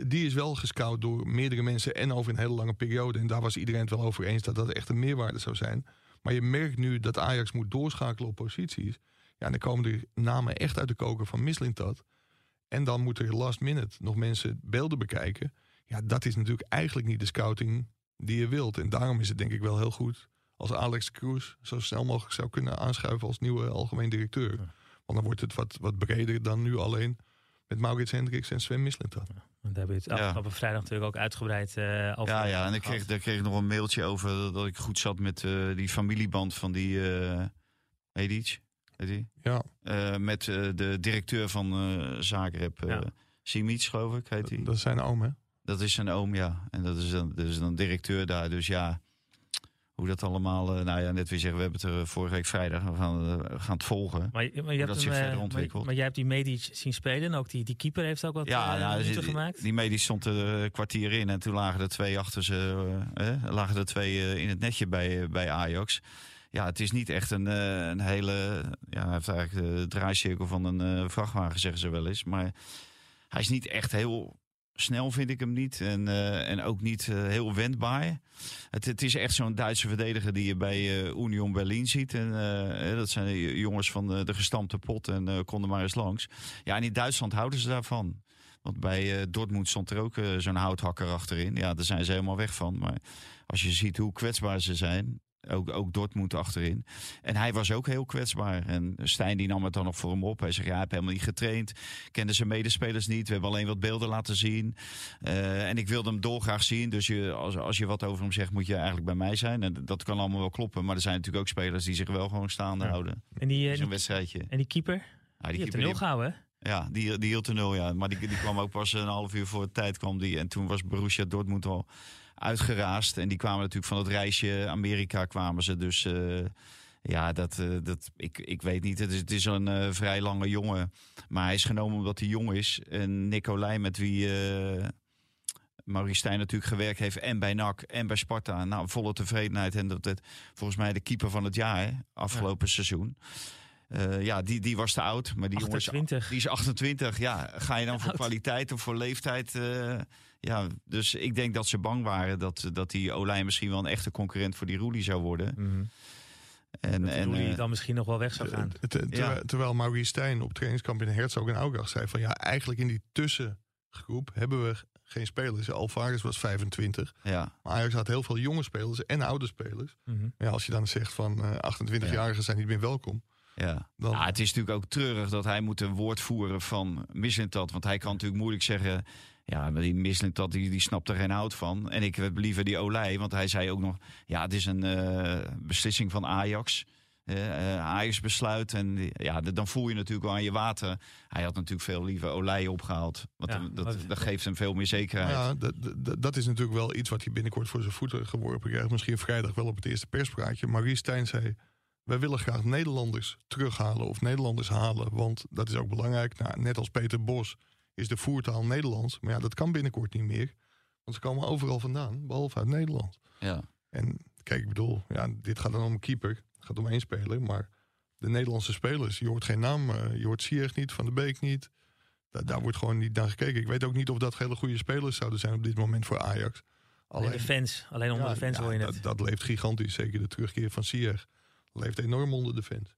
die is wel gescout door meerdere mensen en over een hele lange periode. En daar was iedereen het wel over eens dat dat echt een meerwaarde zou zijn. Maar je merkt nu dat Ajax moet doorschakelen op posities. Ja, en dan komen de namen echt uit de koker van Mislintat. En dan moeten er last minute nog mensen beelden bekijken. Ja, dat is natuurlijk eigenlijk niet de scouting die je wilt. En daarom is het denk ik wel heel goed als Alex Cruz zo snel mogelijk zou kunnen aanschuiven als nieuwe algemeen directeur. Ja. Want dan wordt het wat, wat breder dan nu alleen met Maurits Hendricks en Sven Mislintat.
Ja. Want daar hebben we het afgelopen ja. vrijdag natuurlijk ook uitgebreid uh, over.
Ja, ja, en ik kreeg, daar kreeg ik nog een mailtje over dat ik goed zat met uh, die familieband van die uh.
Ja.
Uh, met de directeur van Zagreb, ja. Simic, geloof ik, heet hij.
Dat is zijn oom, hè?
Dat is zijn oom, ja. En dat is dan, dus dan directeur daar. Dus ja, hoe dat allemaal, uh, nou ja, net weer zeggen, we hebben het er vorige week vrijdag, we gaan, uh, we gaan het volgen.
Maar, maar je hebt
dat zich verder ontwikkelt.
Maar, maar, jij hebt die Medic zien spelen en ook die, die keeper heeft ook wat
ja,
uh,
nou,
die,
gemaakt. Die Medic stond er een kwartier in en toen lagen er twee achter ze, eh, lagen er twee in het netje bij, bij Ajax. Ja, het is niet echt een, een hele, ja, hij heeft eigenlijk de draaicirkel van een vrachtwagen, zeggen ze wel eens. Maar hij is niet echt heel snel vind ik hem niet. En, uh, en ook niet heel wendbaar. Het, het is echt zo'n Duitse verdediger die je bij Union Berlin ziet. En, dat zijn jongens van de, de gestampte pot en konden maar eens langs. Ja, en in Duitsland houden ze daarvan. Want bij Dortmund stond er ook zo'n houthakker achterin. Ja, daar zijn ze helemaal weg van. Maar als je ziet hoe kwetsbaar ze zijn. Ook, ook Dortmund achterin. En hij was ook heel kwetsbaar. En Stijn die nam het dan nog voor hem op. Hij zegt, ja, hij heeft helemaal niet getraind. Kende zijn medespelers niet. We hebben alleen wat beelden laten zien. Uh, en ik wilde hem dolgraag zien. Dus je, als, als je wat over hem zegt, moet je eigenlijk bij mij zijn. En dat kan allemaal wel kloppen. Maar er zijn natuurlijk ook spelers die zich wel gewoon staande ja. houden.
En die,
Zo'n wedstrijdje.
En die keeper?
Ja,
die, die heeft nul gehouden, hè?
Ja, die, die hield er nul, ja. Maar die, die kwam ook pas een half uur voor de tijd. Kwam die, en toen was Borussia Dortmund al uitgeraasd. En die kwamen natuurlijk van het reisje Amerika kwamen ze. Dus uh, ja, dat, uh, dat, ik, ik weet niet. Het is, het is een uh, vrij lange jongen. Maar hij is genomen omdat hij jong is. En Nicolai, met wie Maurice Stijn natuurlijk gewerkt heeft. En bij NAC en bij Sparta. Nou, volle tevredenheid. En dat het volgens mij de keeper van het jaar, hè, afgelopen ja. seizoen. Uh, ja, die, die was te oud. Maar die
28.
jongen is, die is 28. Ja, ga je dan voor kwaliteit of voor leeftijd? Uh, ja, dus ik denk dat ze bang waren dat, dat die Olij misschien wel een echte concurrent voor die Roelie zou worden.
Mm -hmm. En, dat en Roelie dan misschien nog wel weg zou gaan.
Ja. Terwijl Maurice Stijn op trainingskamp in Herzog en Augach zei van ja, eigenlijk in die tussengroep hebben we geen spelers. Alvarez was 25.
Ja.
Maar Ajax had heel veel jonge spelers en oude spelers. Mm -hmm. ja, als je dan zegt van uh, 28-jarigen ja. zijn niet meer welkom.
Ja.
Dan-
ja, het is natuurlijk ook treurig dat hij moet een woord voeren van Mislintat. Want hij kan natuurlijk moeilijk zeggen... Ja, maar die Mislintat die, die snapt er geen hout van. En ik heb liever die Olij. Want hij zei ook nog... Ja, het is een eh, beslissing van Ajax. Eh, eh, Ajax besluit. En ja, dan voel je natuurlijk wel aan je water. Hij had natuurlijk veel liever Olij opgehaald. Want
Ja,
dat, dat, geeft hem veel meer zekerheid.
Ja, dat, dat, dat is natuurlijk wel iets wat hij binnenkort voor zijn voeten geworpen krijgt. Misschien vrijdag wel op het eerste perspraatje. Marie Stijn zei, wij willen graag Nederlanders terughalen of Nederlanders halen. Want dat is ook belangrijk. Nou, net als Peter Bos is de voertaal Nederlands. Maar ja, dat kan binnenkort niet meer. Want ze komen overal vandaan, behalve uit Nederland.
Ja.
En kijk, ik bedoel, ja, dit gaat dan om een keeper. Het gaat om één speler. Maar de Nederlandse spelers, je hoort geen naam. eh, je hoort Sierg niet, Van de Beek niet. Da- daar wordt gewoon niet naar gekeken. Ik weet ook niet of dat hele goede spelers zouden zijn op dit moment voor Ajax.
Alleen de fans. Alleen onder
Ja,
de fans
ja,
hoor je
dat,
het.
dat leeft gigantisch. Zeker de terugkeer van Sierg. Leeft enorm onder de fans.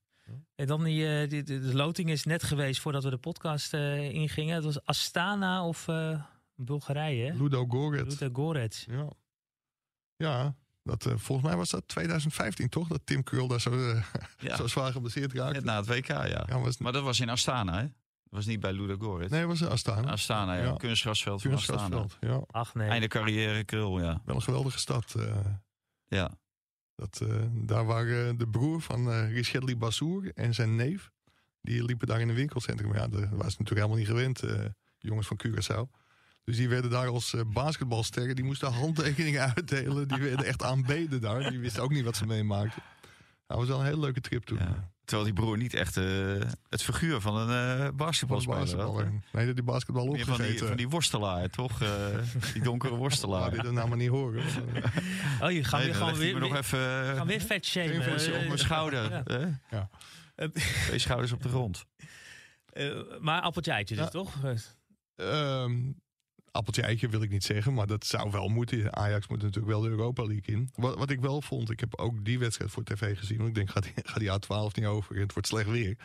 En dan die, eh, die, de, loting is net geweest voordat we de podcast eh, ingingen. Het was Astana of eh, Bulgarije.
Ludo Goretz.
Ludo Gorets.
Ja, ja dat, eh, volgens mij was dat 2015 toch? Dat Tim Krul daar zo, <laughs>
Ja.
zo zwaar geblesseerd raakte.
Net na het WK, ja.
Ja, was,
Maar dat was in Astana, hè? Dat was niet bij Ludogorets.
nee, was Astana.
Astana, ja.
Ja.
Kunstgrasveld van Astana.
Kunstgrasveld, Ja,
Ach nee.
Einde carrière, krul, ja.
wel een geweldige stad. eh.
Ja.
Dat, eh, daar waren de broer van eh Richelli Bassour en zijn neef. Die liepen daar in een winkelcentrum. Ja, waren ze natuurlijk helemaal niet gewend, eh, jongens van Curaçao. Dus die werden daar als basketbalsterren. Die moesten handtekeningen <laughs> uitdelen. Die werden echt aanbeden daar. Die wisten ook niet wat ze meemaakten. Dat was wel een hele leuke trip toen.
Ja. Terwijl die broer niet echt eh, het figuur van een eh
Van de
basketbalspeler
basketballer. Nee, dat die basketbal
Meer van die, van die worstelaar, toch? Eh, die donkere <laughs>
Laat
worstelaar.
die dat nou maar niet horen.
Oh, je gaat
Nee,
weer gewoon weer,
nog even eh,
gaan weer vet shamen. Eh,
op mijn schouder.
Ja.
hè?
Ja.
Eh,
Twee schouders op de grond. <laughs>
eh, maar appeltje eitje dus, toch?
Ehm appeltje eitje wil ik niet zeggen, maar dat zou wel moeten. Ajax moet natuurlijk wel de Europa League in. Wat, wat ik wel vond, ik heb ook die wedstrijd voor tv gezien. Want ik denk, gaat die, <laughs> gaat die A12 niet over? Het wordt slecht weer.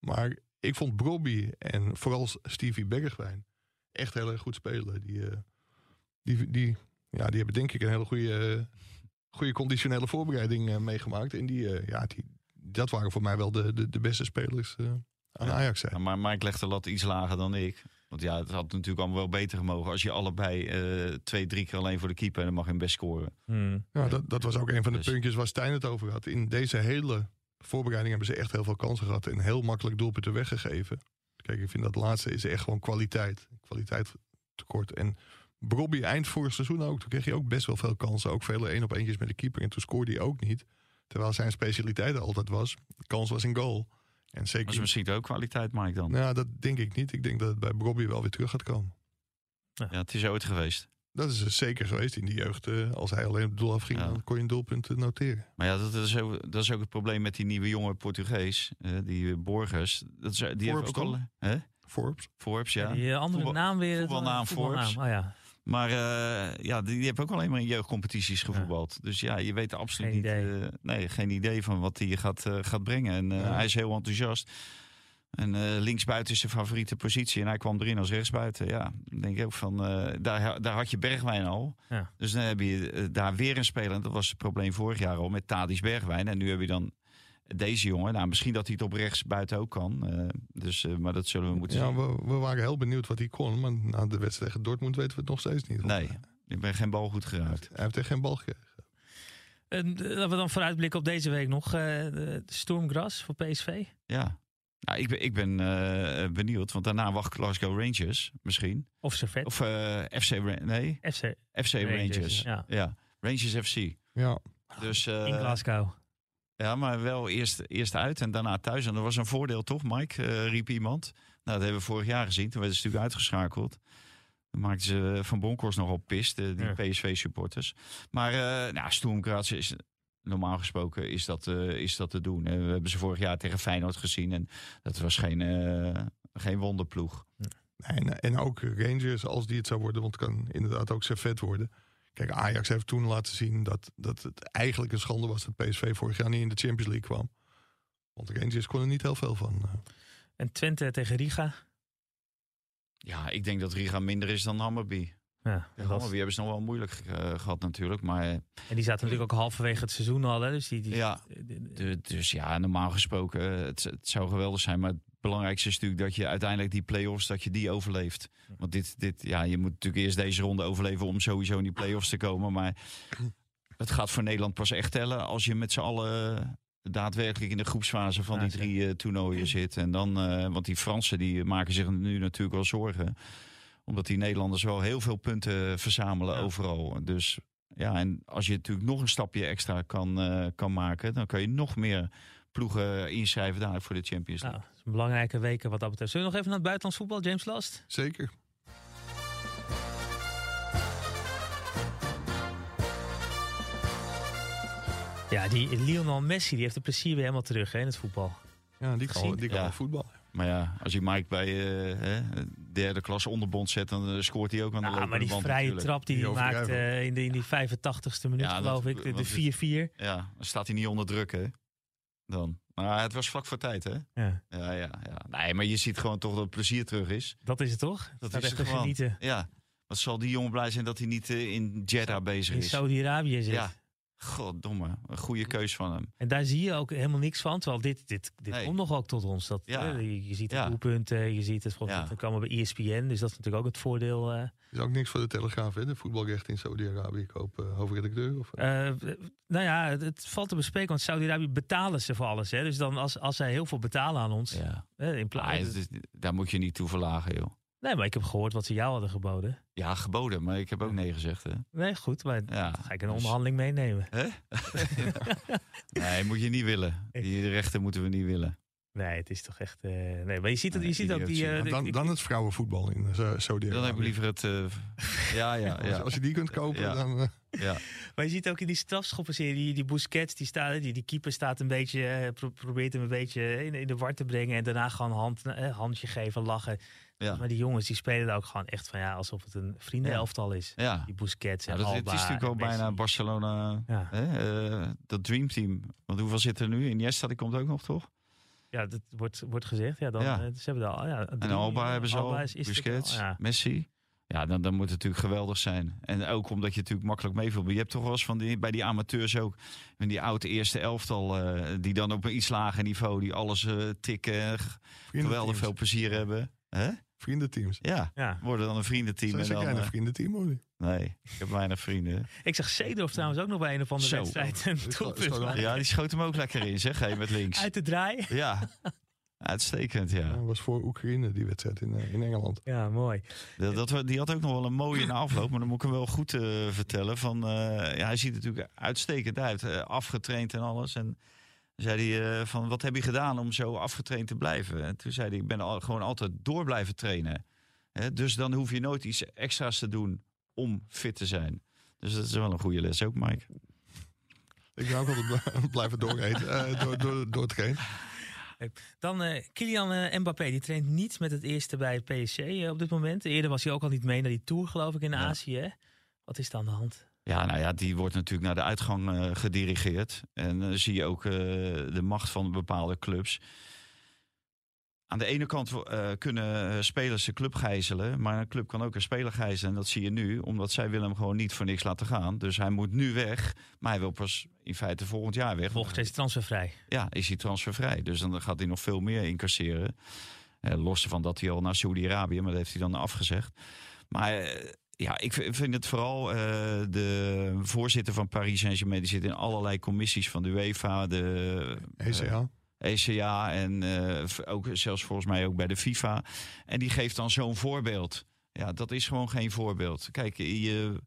Maar ik vond Brobby en vooral Stevie Bergwijn echt heel erg goed spelen. Die, eh, die, die, ja, die hebben denk ik een hele goede, goede conditionele voorbereiding eh, meegemaakt. En die, eh, ja, die, dat waren voor mij wel de, de, de beste spelers aan
Ja.
Ajax. zijn.
Ja, maar Mike legt de lat iets lager dan ik. Want ja, het had natuurlijk allemaal wel beter gemogen. Als je allebei eh, twee, drie keer alleen voor de keeper... dan mag je hem best scoren.
Hmm.
Ja, dat, dat was ook een van de
Dus-
puntjes waar Stijn het over had. In deze hele voorbereiding hebben ze echt heel veel kansen gehad en heel makkelijk doelpunten weggegeven. Kijk, ik vind dat laatste is echt gewoon kwaliteit. Kwaliteit tekort. En Bobby eind vorig seizoen ook. Toen kreeg hij ook best wel veel kansen. Ook vele één op eentjes met de keeper. En toen scoorde hij ook niet. Terwijl zijn specialiteit altijd was. De kans was in goal. En
Maar
zeker.
ze misschien ook kwaliteit, Mike, dan.
Nou, dat denk ik niet. Ik denk dat het bij Bobby wel weer terug gaat komen.
Ja, het is ooit geweest.
Dat is dus zeker geweest in die jeugd. eh, als hij alleen op het doel afging,
Ja.
dan kon je een doelpunt eh, noteren.
Maar ja, dat, is ook, dat is ook het probleem met die nieuwe jonge Portugees. eh, die Borges. Dat is, die heeft
Forbes
ook
toch?
al... Hè?
Forbes.
Forbes, ja.
Die andere
Voetbal-
naam weer.
voetbalnaam
voetbalnaam.
Forbes.
Oh ja.
Maar eh, ja, die, die ook alleen maar in jeugdcompetities gevoetbald. Dus ja, je weet absoluut
Geen
niet... eh, nee, geen idee van wat hij gaat, eh, gaat brengen. En
Ja.
hij is heel enthousiast. En linksbuiten is zijn favoriete positie. En hij kwam erin als rechtsbuiten. Ja, dan denk ik ook van... daar, daar had je Bergwijn al.
Ja.
Dus dan heb je daar weer een speler. En dat was het probleem vorig jaar al met Tadis Bergwijn. En nu heb je dan deze jongen. Nou, misschien dat hij het op rechts buiten ook kan. Eh, dus, eh, maar dat zullen we moeten
Ja,
zien.
we, we waren heel benieuwd wat hij kon. Maar na de wedstrijd tegen Dortmund weten we het nog steeds niet.
Nee, ik ben geen bal goed geraakt.
hij heeft echt geen bal gekregen.
En eh, laten we dan vooruitblikken op deze week nog. eh, de, Stormgras voor PSV.
Ja. Nou, ik ben, ik ben eh, benieuwd, want daarna wacht Glasgow Rangers misschien.
Of Servet.
Of eh, FC, nee,
FC
FC Rangers.
Rangers, ja.
ja. Rangers FC.
Ja,
Dus, eh,
in Glasgow.
Ja, maar wel eerst, eerst uit en daarna thuis. En dat was een voordeel toch, Mike? eh, riep iemand. Nou, dat hebben we vorig jaar gezien. Toen werden ze natuurlijk uitgeschakeld. Dan maakten ze Van Bronckhorst nogal pist, die
Ja.
PSV-supporters. Maar uh, nou, is... Normaal gesproken is dat, eh, is dat te doen. Eh, we hebben ze vorig jaar tegen Feyenoord gezien. En dat was geen, eh, geen wonderploeg.
en, en ook Rangers, als die het zou worden, want het kan inderdaad ook Servet worden. Kijk, Ajax heeft toen laten zien dat, dat het eigenlijk een schande was dat PSV vorig jaar niet in de Champions League kwam. Want Rangers kon er niet heel veel van. eh.
En Twente tegen Riga.
Ja, ik denk dat Riga minder is dan Hammerby.
Ja,
Wie hebben ze nog wel moeilijk eh, gehad natuurlijk. Maar eh,
en die zaten natuurlijk ook halverwege het seizoen al. Hè, dus die, die,
ja, de- dus ja, normaal gesproken, het, het zou geweldig zijn. Maar het belangrijkste is natuurlijk dat je uiteindelijk die play-offs, dat je die overleeft. Want dit, dit, ja, je moet natuurlijk eerst deze ronde overleven om sowieso in die play-offs te komen. Maar <clears throat> het gaat voor Nederland pas echt tellen als je met z'n allen daadwerkelijk in de groepsfase van die drie eh, toernooien zit. En dan, eh, want die Fransen die maken zich nu natuurlijk wel zorgen. Omdat die Nederlanders wel heel veel punten verzamelen
Ja.
overal. Dus ja, en als je natuurlijk nog een stapje extra kan, eh, kan maken, dan kan je nog meer ploegen inschrijven daar voor de Champions
Nou,
League.
dat is een belangrijke weken wat dat betreft. Zullen we nog even naar het buitenlands voetbal, James Last?
Zeker.
Ja, die Lionel Messi die heeft het plezier weer helemaal terug hè, in het voetbal.
Ja, die kan, die kan
Ja.
wel voetbal.
Maar ja, als je Mike bij eh, hè, derde klas onderbond zet, dan eh, scoort hij ook aan de
Ja, maar die
band
vrije
natuurlijk.
trap die
Die
hij maakt eh, in, de, in die 85ste minuut,
Ja, dat-
geloof ik, de- de 4-4.
Ja, dan staat hij niet onder druk, hè? Dan. Maar het was vlak voor tijd, hè?
Ja,
Ja, ja, ja. Nee, maar je ziet gewoon toch dat het plezier terug is.
dat is het toch?
Dat is
echt
het gewoon.
genieten.
Ja. Wat zal die jongen blij zijn dat hij niet eh, in Jeddah bezig
In
is.
Saudi-Arabië zit.
Ja. Goddomme. Een goede keus van hem.
En daar zie je ook helemaal niks van. Terwijl dit, dit, dit
Nee.
komt nog ook tot ons. Dat,
Ja.
eh, je, je ziet de
Ja.
doelpunten, je ziet het.
Ja.
Dan komen we bij ESPN, dus dat is natuurlijk ook het voordeel. eh.
is ook niks voor de Telegraaf, hè? De voetbalrecht in Saudi-Arabië kopen hoofdredacteur. Of,
Eh, nou ja, het, het valt te bespreken, want Saudi-Arabië betalen ze voor alles. Hè? Dus dan als, als zij heel veel betalen aan ons.
Ja.
in plaats,
Ah, is- daar moet je niet toe verlagen, joh.
Nee, maar ik heb gehoord wat ze jou hadden geboden.
Ja, geboden, maar ik heb ook nee gezegd, hè?
Nee, goed, maar
Ja.
dan ga ik een
dus-
onderhandeling meenemen.
Hè? <laughs> nee, moet je niet willen. Die rechten moeten we niet willen.
Nee, het is toch echt. eh, nee, maar je ziet, het, je ziet ook die. eh,
dan, dan het vrouwenvoetbal in eh, Saudi-Arabië.
Dan heb ik liever het... eh, ja, ja, <laughs>
Als,
ja.
als je die kunt kopen,
Ja.
dan... eh,
ja.
Maar je ziet ook in die strafschoppenserie, die, die Busquets, die, staat, die, die keeper staat een beetje, eh, pro- probeert hem een beetje in, in de war te brengen. En daarna gewoon hand, eh, handje geven, lachen.
Ja.
Maar die jongens, die spelen daar ook gewoon echt van ja, alsof het een vriendenelftal is.
ja.
Die Busquets en
Ja, dat, het is natuurlijk al
en
bijna. Barcelona,
Ja.
hè, eh, dat dreamteam. Want hoeveel zit er nu? Iniesta, die komt ook nog, toch?
Ja, dat wordt, wordt gezegd. Ja, dan,
Ja.
eh, ze hebben al. Ja,
En Alba hebben ze
Alba
al,
is- is
Busquets,
al, ja.
Messi. Ja, dan, dan moet het natuurlijk geweldig zijn. En ook omdat je natuurlijk makkelijk meevult. Je hebt toch wel eens van die, bij die amateurs ook... in die oude eerste elftal... eh, die dan op een iets lager niveau... die alles eh, tikken... geweldig veel plezier hebben. Hè?
Vriendenteams.
Ja,
Ja.
worden dan een vriendenteam.
Zo
En dan,
jij een
eh,
vriendenteam, of niet?
nee, ik heb weinig vrienden.
Ik zag Seedorf trouwens ook nog bij een of andere
Zo.
wedstrijd <laughs> een doelpunt maken.
Ja, die schoot hem ook lekker in, zeg. Hé, met links.
uit te draaien.
Ja, uitstekend, ja.
Dat was voor Oekraïne, die wedstrijd in, eh, in Engeland.
Ja, mooi.
Dat, dat, we- die had ook nog wel een mooie na afloop, maar dan moet ik hem wel goed eh, vertellen. Van, eh, ja, hij ziet er natuurlijk uitstekend uit, afgetraind en alles. En zei hij eh, van, wat heb je gedaan om zo afgetraind te blijven? En toen zei hij, ik ben al, gewoon altijd door blijven trainen. Hè, dus dan hoef je nooit iets extra's te doen om fit te zijn. Dus dat is wel een goede les ook, Mike.
Ik ben ook altijd bl- <laughs> blijven dooreten, eh, door, door, door het geen.
Dan eh Kylian Mbappé, die traint niet met het eerste bij PSG eh, op dit moment. Eerder was hij ook al niet mee naar die tour, geloof ik, in
Ja.
Azië. hè? Wat is er aan de hand?
Ja, nou ja, die wordt natuurlijk naar de uitgang eh, gedirigeerd. En dan zie je ook eh, de macht van bepaalde clubs. Aan de ene kant eh, kunnen spelers de club gijzelen, maar een club kan ook een speler gijzelen. En dat zie je nu, omdat zij willen hem gewoon niet voor niks laten gaan. Dus hij moet nu weg, maar hij wil pas in feite volgend jaar weg.
Volgens is hij transfervrij.
Ja, is hij transfervrij. Dus dan gaat hij nog veel meer incasseren. Eh, los van dat hij al naar Saudi-Arabië, maar dat heeft hij dan afgezegd. Maar eh, ja, ik vind het vooral eh, de voorzitter van Paris Saint-Germain. Die zit in allerlei commissies van de UEFA, de
ECA.
ECA en eh, ook zelfs volgens mij ook bij de FIFA. En die geeft dan zo'n voorbeeld. Ja, dat is gewoon geen voorbeeld. Kijk, je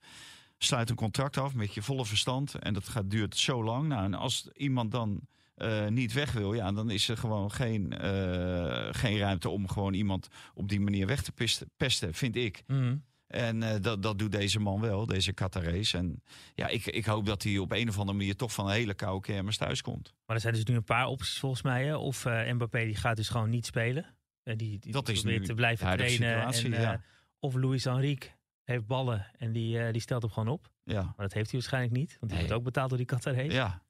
sluit een contract af met je volle verstand en dat gaat, duurt zo lang. Nou, en als iemand dan eh, niet weg wil, ja, dan is er gewoon geen, eh, geen ruimte om gewoon iemand op die manier weg te pesten, pesten vind ik.
Mhm.
En eh, dat, dat doet deze man wel, deze Qatarees. En ja, ik, ik hoop dat hij op een of andere manier toch van een hele koude kermis thuis komt.
Maar er zijn dus nu een paar opties volgens mij. Hè? Of eh, Mbappé die gaat dus gewoon niet spelen. En die, die
Dat is
probeert
nu
te blijven trainen.
situatie,
en, eh,
ja.
Of Luis Enrique heeft ballen en die, eh, die stelt hem gewoon op.
Ja,
Maar dat heeft hij waarschijnlijk niet. Want die
Nee.
wordt ook betaald door die Qatar.
ja.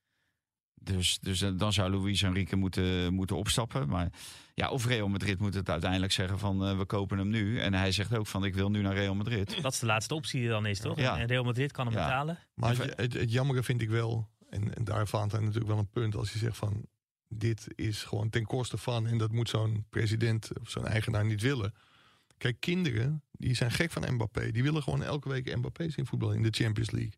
Dus, dus eh, dan zou Luis Enrique moeten, moeten opstappen. Maar ja, of Real Madrid moet het uiteindelijk zeggen van eh, we kopen hem nu. En hij zegt ook van ik wil nu naar Real Madrid.
Dat is de laatste optie die dan is, toch?
Ja.
En Real Madrid kan hem
Ja.
betalen.
Maar
Even-
het, het, het jammere vind ik wel, en, en daar heeft Valentijn natuurlijk wel een punt, als hij zegt van dit is gewoon ten koste van, en dat moet zo'n president of zo'n eigenaar niet willen. Kijk, kinderen, die zijn gek van Mbappé. Die willen gewoon elke week Mbappé zien voetballen in de Champions League.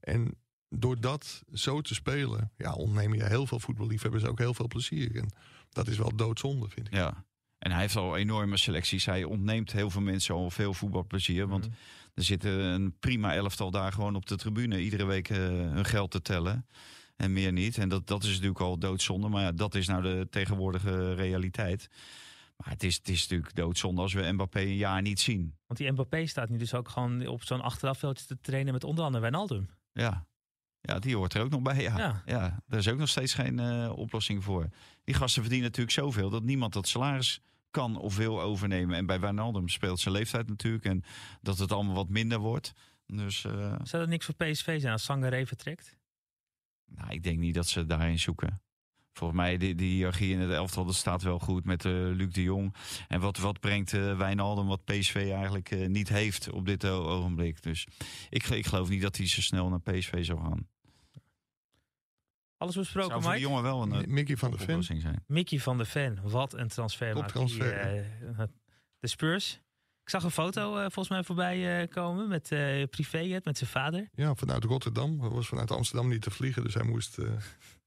En door dat zo te spelen, ja, ontneem je heel veel voetballiefhebbers ook heel veel plezier. En dat is wel doodzonde, vind ik.
Ja. En hij heeft al enorme selecties. Hij ontneemt heel veel mensen al veel voetbalplezier. Want
Mhm.
er zitten een prima elftal daar gewoon op de tribune. Iedere week eh, hun geld te tellen. En meer niet. En dat, dat is natuurlijk al doodzonde. Maar ja, dat is nou de tegenwoordige realiteit. Maar het is, het is natuurlijk doodzonde als we Mbappé een jaar niet zien.
Want die Mbappé staat nu dus ook gewoon op zo'n achterafveldje te trainen met onder andere Wijnaldum.
Ja. Ja, die hoort er ook nog bij. Ja,
Ja.
ja. daar is ook nog steeds geen eh, oplossing voor. Die gasten verdienen natuurlijk zoveel dat niemand dat salaris kan of wil overnemen. En bij Wijnaldum speelt zijn leeftijd natuurlijk. En dat het allemaal wat minder wordt. Dus eh,
Zou dat niks voor PSV zijn als Sangaré vertrekt?
nou, ik denk niet dat ze daarin zoeken. Volgens mij, die, die hiërarchie in het elftal, dat staat wel goed met eh, Luc de Jong. En wat, wat brengt eh Wijnaldum wat PSV eigenlijk niet heeft op dit ogenblik. Dus ik, ik geloof niet dat hij zo snel naar PSV zou gaan.
Alles
Zou
besproken,
voor de
Mike?
jongen wel een eh,
Mickey van der Ven,
oplossing zijn.
Mickey van der Ven, wat een transfer
Top transfer,
die, eh, de Spurs. Ik zag een foto eh, volgens mij voorbij eh, komen met eh privéjet met zijn vader.
ja, vanuit Rotterdam. Hij was vanuit Amsterdam niet te vliegen, dus hij moest eh,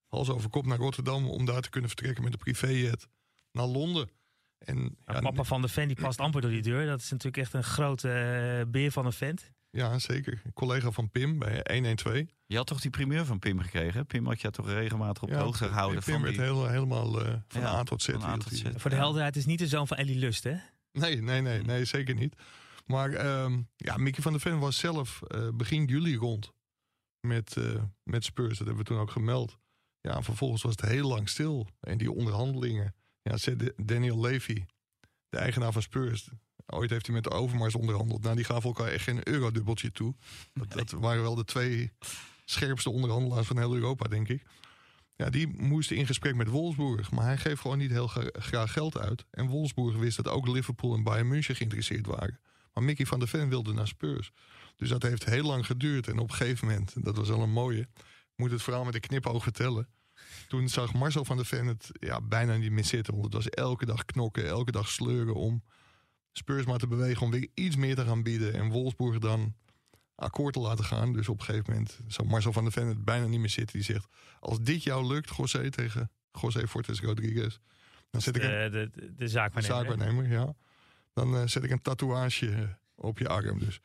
hals over kop naar Rotterdam om daar te kunnen vertrekken met een privéjet naar Londen. En
Nou,
ja,
papa van de Ven die past amper door die deur. Dat is natuurlijk echt een grote beer van een vent.
Ja, zeker. Een collega van Pim bij 112.
Je had toch die primeur van Pim gekregen? Pim had je toch regelmatig op de hoogte gehouden
Pim
van
werd
die...
heel, helemaal eh, van
Ja,
A tot Z.
van A
hield
tot
hij.
Z.
Voor de helderheid is niet de zoon van Ellie Lust, hè?
Nee, nee, nee, nee, zeker niet. Maar ehm, ja, Mickey van der Ven was zelf eh, begin juli rond met, eh, met Spurs. Dat hebben we toen ook gemeld. Ja, en vervolgens was het heel lang stil. En die onderhandelingen. Ja, Daniel Levy, de eigenaar van Spurs. Ooit heeft hij met de Overmars onderhandeld. Nou, die gaven elkaar echt geen eurodubbeltje toe. Dat, dat waren wel de twee scherpste onderhandelaars van heel Europa, denk ik. Ja, die moesten in gesprek met Wolfsburg. Maar hij geeft gewoon niet heel gra- graag geld uit. En Wolfsburg wist dat ook Liverpool en Bayern München geïnteresseerd waren. Maar Mickey van der Ven wilde naar Spurs. Dus dat heeft heel lang geduurd. En op een gegeven moment, dat was wel een mooie... moet het verhaal met een knipoog vertellen. Toen zag Marcel van der Ven het ja, bijna niet meer zitten. Want het was elke dag knokken, elke dag sleuren om Spurs maar te bewegen... om weer iets meer te gaan bieden. En Wolfsburg dan akkoord te laten gaan. Dus op een gegeven moment zag Marcel van der Ven het bijna niet meer zitten. Die zegt, als dit jou lukt, José tegen José Fortes Rodriguez... dan zet ik een
De, de, de, de zaakwaarnemer.
ja. Dan eh, zet ik een tatoeage eh, op je arm. Dus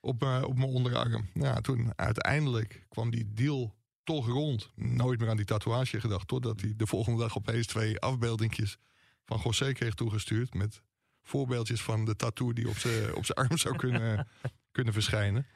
op, eh, op mijn onderarm. Nou, ja, toen uiteindelijk kwam die deal toch rond. Nooit meer aan die tatoeage gedacht. Totdat hij de volgende dag opeens twee afbeeldingjes van José kreeg toegestuurd. Met voorbeeldjes van de tattoo die op zijn op arm zou kunnen, <laughs> kunnen verschijnen.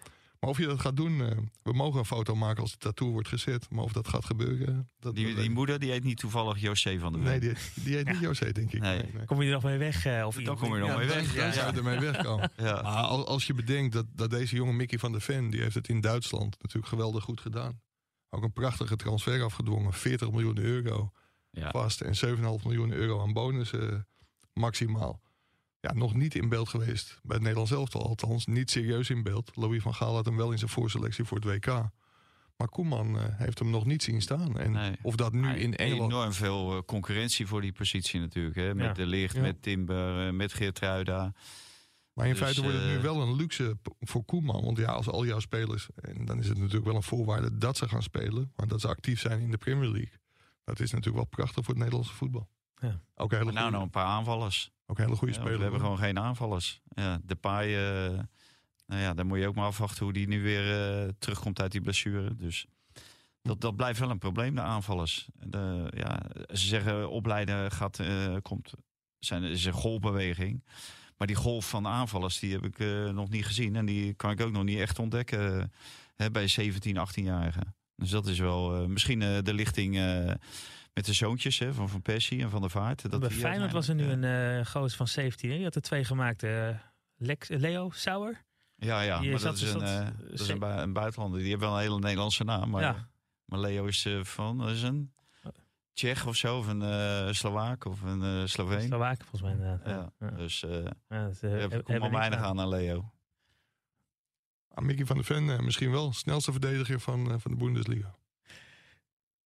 Maar of je dat gaat doen, eh, we mogen een foto maken als de tattoo wordt gezet. Maar of dat gaat gebeuren, dat,
Die, die moeder die heet niet toevallig José van der. Ven.
Nee, die, die heet niet José, denk ik.
Nee.
Kom je er nog mee weg? eh, of
Dan kom je er nog mee weg.
Dan
Ja,
zou je ermee wegkomen.
Ja.
Maar al- als je bedenkt dat, dat deze jonge Mickey van der Ven... die heeft het in Duitsland natuurlijk geweldig goed gedaan. Ook een prachtige transfer afgedwongen. 40 miljoen euro
Ja.
vast en 7,5 miljoen euro aan bonussen maximaal. Ja, nog niet in beeld geweest bij het Nederlands elftal. Althans, niet serieus in beeld. Louis van Gaal had hem wel in zijn voorselectie voor het WK. Maar Koeman eh, heeft hem nog niet zien staan. En
Nee.
of dat nu in Engeland...
Enorm veel eh, concurrentie voor die positie natuurlijk. Hè? Met
Ja.
De Licht,
Ja.
met Timber, eh, met Geertruida.
Maar in
Dus,
feite wordt het nu wel een luxe voor Koeman. Want ja, als al jouw spelers... en dan is het natuurlijk wel een voorwaarde dat ze gaan spelen... maar dat ze actief zijn in de Premier League. Dat is natuurlijk wel prachtig voor het Nederlandse voetbal.
Ja.
Ook een hele
Maar nou
goede,
nog een paar aanvallers.
Ook een hele goede speler.
we hebben
hoor.
gewoon geen aanvallers. Ja, Depay, eh nou ja, dan moet je ook maar afwachten hoe die nu weer eh, terugkomt uit die blessure. Dus dat, dat blijft wel een probleem, de aanvallers. De, ja, ze zeggen opleiden gaat, eh, komt, zijn, is een golfbeweging. Maar die golf van aanvallers die heb ik nog niet gezien. En die kan ik ook nog niet echt ontdekken hè, bij 17, 18-jarigen. Dus dat is wel misschien de lichting met de zoontjes hè, van Van Persie en Van der Vaart. Dat
Bij Feyenoord was er nu
uiteindelijk,
een eh goos van 17. Hè? Die had er twee gemaakt. eh, Lex, Leo Sauer.
Ja, ja,
Die
maar dat is, een, eh, dat is een, bui- een buitenlander. Die heeft wel een hele Nederlandse naam. Maar,
ja.
maar Leo is eh, van, dat is een Tsjech of zo, of een eh Slovaak of een eh Sloveen.
Slowaken volgens mij inderdaad.
Ja,
Ja.
dus eh
Ja, dat, eh,
daar heb
hebben
ik maar weinig
aan.
aan Leo.
Ah, Mickey van der Ven, eh, misschien wel. Snelste verdediger van, eh, van de Bundesliga.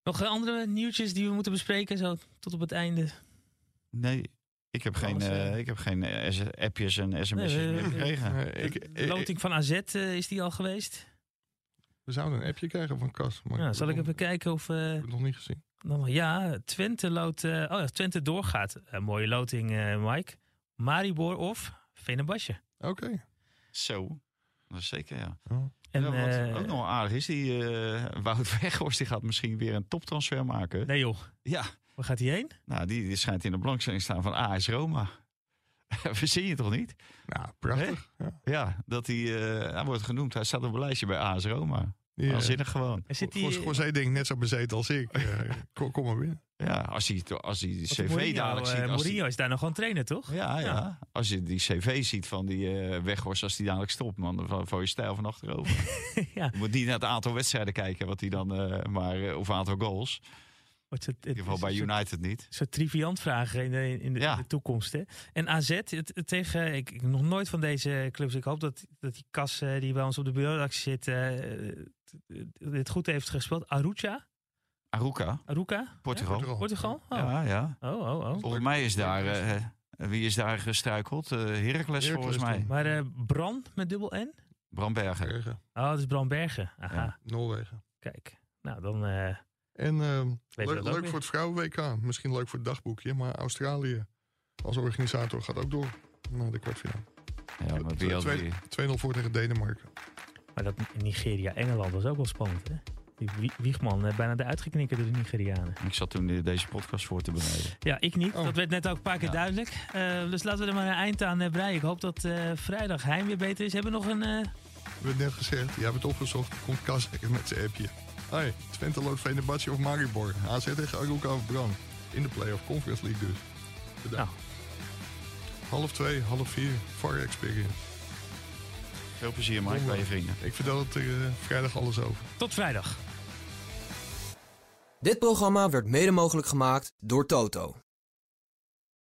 Nog andere nieuwtjes die we moeten bespreken, zo tot op het einde?
Nee, ik heb geen,
Alles, eh,
eh, ik heb geen eh, appjes en sms'jes
Nee,
meer gekregen.
Ik,
De
ik-
loting van AZ, is die al geweest?
we zouden een appje krijgen van Cas. Maar
Ja, zal ik even kijken of... eh,
nog- heb het nog niet gezien.
dan, ja, Twente loot... eh, oh ja, Twente doorgaat. Een mooie loting, eh, Mike. Maribor of Venebadje.
Oké.
Zo, dat is zeker ja.
En,
ja, wat
eh,
ook nog aardig is, die eh, Wout <laughs> Weghorst die gaat misschien weer een toptransfer maken.
Nee joh,
Ja,
waar gaat hij heen?
nou die, die schijnt in de belangstelling te staan van AS Roma. <laughs> Verzin je toch niet?
Nou, prachtig. Ja.
Ja, dat hij, eh, hij wordt genoemd. Hij staat op een lijstje bij AS Roma.
Die, eh,
Waanzinnig gewoon.
Zit.
José denkt net zo bezeten als ik. Eh, <laughs> kom, kom maar binnen.
Ja, als hij, als hij die cv
Mourinho,
dadelijk
eh,
ziet. Als
Mourinho is daar nog gewoon trainer, toch?
ja, ja,
Ja.
als je die cv ziet van die eh Weghorst als die dadelijk stopt, man. Van, van je stijl van achterover. <laughs>
ja.
je moet niet naar het aantal wedstrijden kijken, wat hij dan, eh, maar, eh, of aantal goals.
Wordt het,
In ieder geval bij United niet.
Zo'n triviant vragen in de, in de,
Ja.
in de toekomst. Hè? En AZ, het, het tegen, ik, ik nog nooit van deze clubs. Ik hoop dat, dat die Kas eh, die bij ons op de bureauredactie zit, eh, het- het goed heeft gespeeld. Aruca?
Aruca,
Aruca?
Portugal.
Ja? Portugal? Oh.
Ja, ja.
oh, oh, oh.
Volgens mij is daar, eh, eh, wie is daar gestruikeld? Eh Heracles volgens mij.
Maar eh Bran met dubbel N?
Brambergen.
Bergen,
Oh, dat is Bran Bergen. Aha,
Ja.
Noorwegen.
kijk. Nou, dan... eh,
En ehm, leuk, leuk
weer.
voor het vrouwen-WK. Misschien leuk voor het dagboekje. Maar Australië als organisator gaat ook door naar de kwartfinale.
Ja, maar wie had
Twee-
die?
2-0 voor tegen Denemarken.
maar dat Nigeria-Engeland was ook wel spannend, hè? Die Wie- Wiegman eh, bijna eruit geknikkerd door de Nigerianen.
Ik zat toen deze podcast voor te bereiden.
Ja, ik niet.
Oh.
Dat werd net ook een paar keer
Ja.
duidelijk. Eh, dus laten we er maar een eind aan eh, breien. Ik hoop dat eh, vrijdag Heim weer beter is. Hebben we nog een... eh,
We hebben net gezegd, jij hebt het opgezocht. Komt Kas met zijn appje. Hoi, Twente loopt Venebatje of Maribor. AZ tegen Aruka of Bran. In de play-off Conference League dus. Bedankt.
Nou.
Half twee, half vier. Far Experience.
Veel plezier, Mike, bij je vrienden.
Ik vertel het eh, vrijdag alles over.
tot vrijdag.
Dit programma werd mede mogelijk gemaakt door Toto.